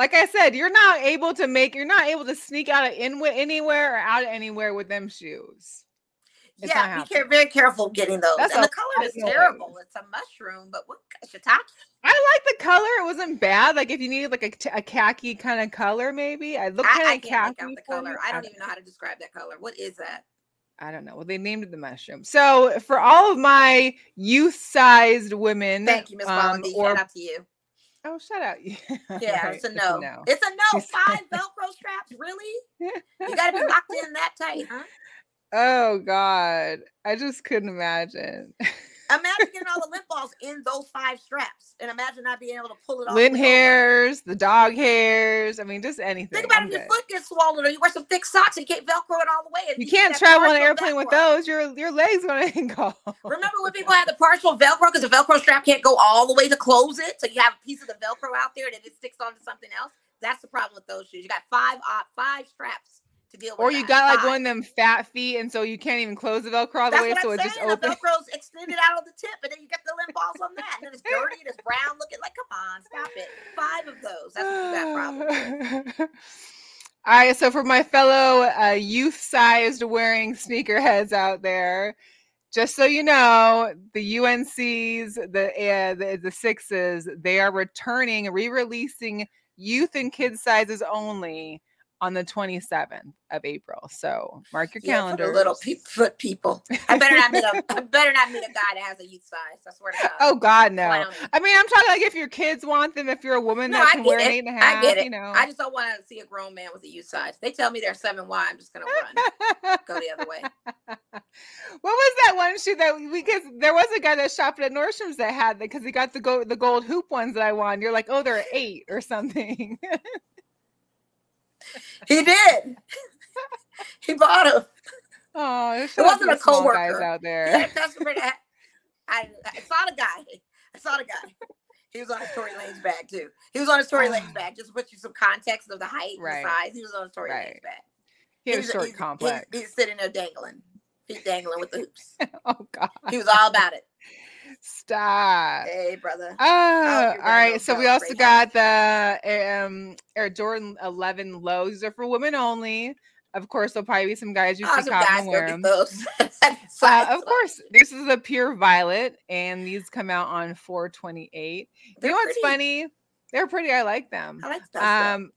Like I said, you're not able to make, you're not able to sneak out of in anywhere or out of anywhere with them shoes. It's yeah, be care- very careful getting those. That's and a the color is terrible. It's a mushroom, but what shiitake? I like the color. It wasn't bad. Like if you needed like a, t- a khaki kind of color, maybe I look kind of khaki. out the color. I don't even know how to describe that color. What is that? I don't know. Well, they named it the mushroom. So for all of my youth-sized women, Thank you, Miss um, or Shout out to you. Oh, shut out. Yeah, Right, it's a no. no. It's a no. Five Velcro straps, really? You got to be locked in that tight, huh? Oh God, I just couldn't imagine. Imagine getting all the lip balls in those five straps, and imagine not being able to pull it off. Lint hairs, the dog hairs. I mean, just anything. Think about I'm if your good. foot gets swollen, or you wear some thick socks and you can't Velcro it all the way. and You can't travel on an airplane with those. Your your legs gonna go. Remember when people had the partial Velcro because the Velcro strap can't go all the way to close it, so you have a piece of the Velcro out there and it sticks onto something else. That's the problem with those shoes. You got five uh, five straps to deal with. Or you that. got like one of them fat feet, and so you can't even close the Velcro all the That's way, so I'm it just saying. The. Velcro's extended out on the tip, and then you get the lint balls on that, and then it's dirty and it's brown looking. Like, come on, stop it. Five of those. That's got problem. All right, so for my fellow uh, youth-sized wearing sneakerheads out there, just so you know, the UNCs, the uh, the, the sixes, they are returning, re-releasing youth and kid sizes only on the 27th of April. So mark your calendar. little pe- foot people. I better not meet a. I better not meet a guy that has a youth size. I swear to God. Oh God, no. Oh, Clowning. I mean, I'm talking like if your kids want them, if you're a woman No, that I can wear an it. eight and a half, I get it. you know. I just don't want to see a grown man with a youth size. They tell me they're seven Y. I'm just gonna run, go the other way. what was that one shoe that we because there was a guy that shopped at Nordstrom's that had that because he got the gold the gold hoop ones that I won. You're like, oh, they're eight or something. He did. he bought them. oh, it wasn't a guys coworker. out there. a customer that I, I saw the guy. I saw the guy. He was on his Tory Lanez bag too. He was on his Tory Lanez bag. Just to put you some context of the height and the size. He was on his Tory Right. Lanez bag. He a was- short he's- complex. He's, he's sitting there dangling. He's dangling with the hoops. oh God, He was all about it. Stop. Hey, brother. Oh, all right. So we also Great got the um Air Jordan 11 lows. These are for women only. Of course, there'll probably be some guys you Oh, see some and wear them. those. Uh, of course, this is a pure violet, and these come out on 428. They're you know what's pretty. funny? They're pretty. I like them. I like stuff. Um,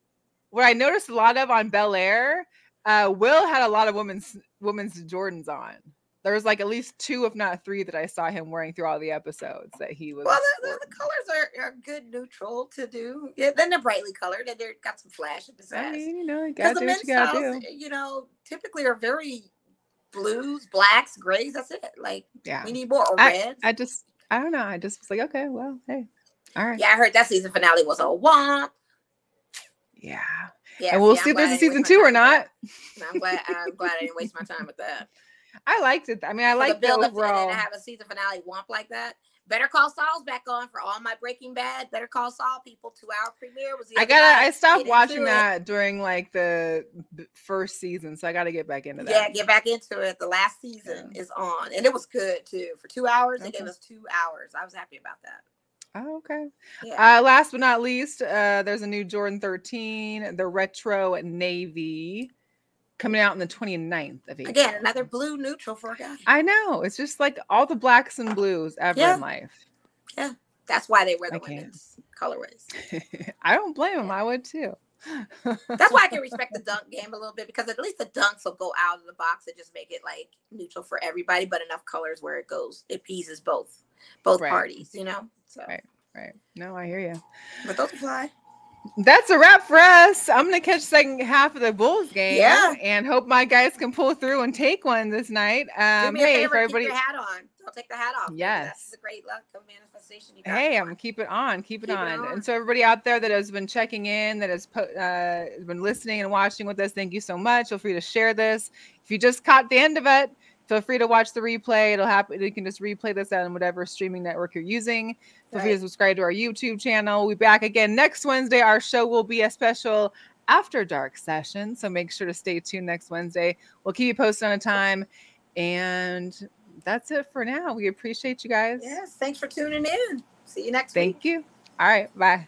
what I noticed a lot of on Bel Air, uh, Will had a lot of women's women's Jordans on. There was like at least two, if not three, that I saw him wearing through all the episodes that he was. Well, the, the, colors are, are good neutral to do. Yeah, then they're brightly colored and they're got some flash in the I mean, you know, you gotta the do what men's you gotta styles, do. you know, typically are very blues, blacks, grays. That's it. Like Yeah. we need more or I- reds. I just, I don't know. I just was like, okay, well, hey, all right, yeah, I heard that season finale was a womp. yeah. Yeah, and we'll I'm see if there's a season two or not. I'm glad. I'm glad I didn't waste my time with that. I liked it. I mean, I like the build-up to- and overall. then to have a season finale womp like that. Better Call Saul's back on for all my Breaking Bad. Better Call Saul people. Two hour premiere was I gotta. night. I stopped Get watching into it. that during like the first season, so I got to get back into that. Yeah, get back into it. The last season is on, and it was good too. For two hours, it gave us two hours. I was happy about that. Oh, okay. Yeah. Uh, last but not least, uh, there's a new Jordan 13, the retro navy, coming out on the 29th of April. Again, another blue neutral for a guy. I know. It's just like all the blacks and blues ever Yeah. in life. Yeah. That's why they wear the women's colorways. I don't blame them. I would too. That's why I can respect the dunk game a little bit because at least the dunks will go out of the box and just make it like neutral for everybody, but enough colors where it goes, it appeases both both Right. parties, you know. So, Right. Right. No, I hear you. but those fly. That's a wrap for us. I'm gonna catch second half of the Bulls game. Yeah. And hope my guys can pull through and take one this night. Um, me a hey, favor, for everybody. keep your hat on. Don't take the hat off. Yes. That's a great luck of manifestation. You got Hey. I'm gonna keep it on, keep it Keep it on. on. And so everybody out there that has been checking in, that has po- uh, been listening and watching with us, thank you so much. Feel free to share this. If you just caught the end of it, feel free to watch the replay. It'll happen. You can just replay this on whatever streaming network you're using. Feel free to subscribe to our YouTube channel. We'll be back again next Wednesday. Our show will be a special after dark session, so make sure to stay tuned next Wednesday. We'll keep you posted on a time, and that's it for now. We appreciate you guys. Yes, thanks for tuning in. See you next week. Thank you. All right. Bye.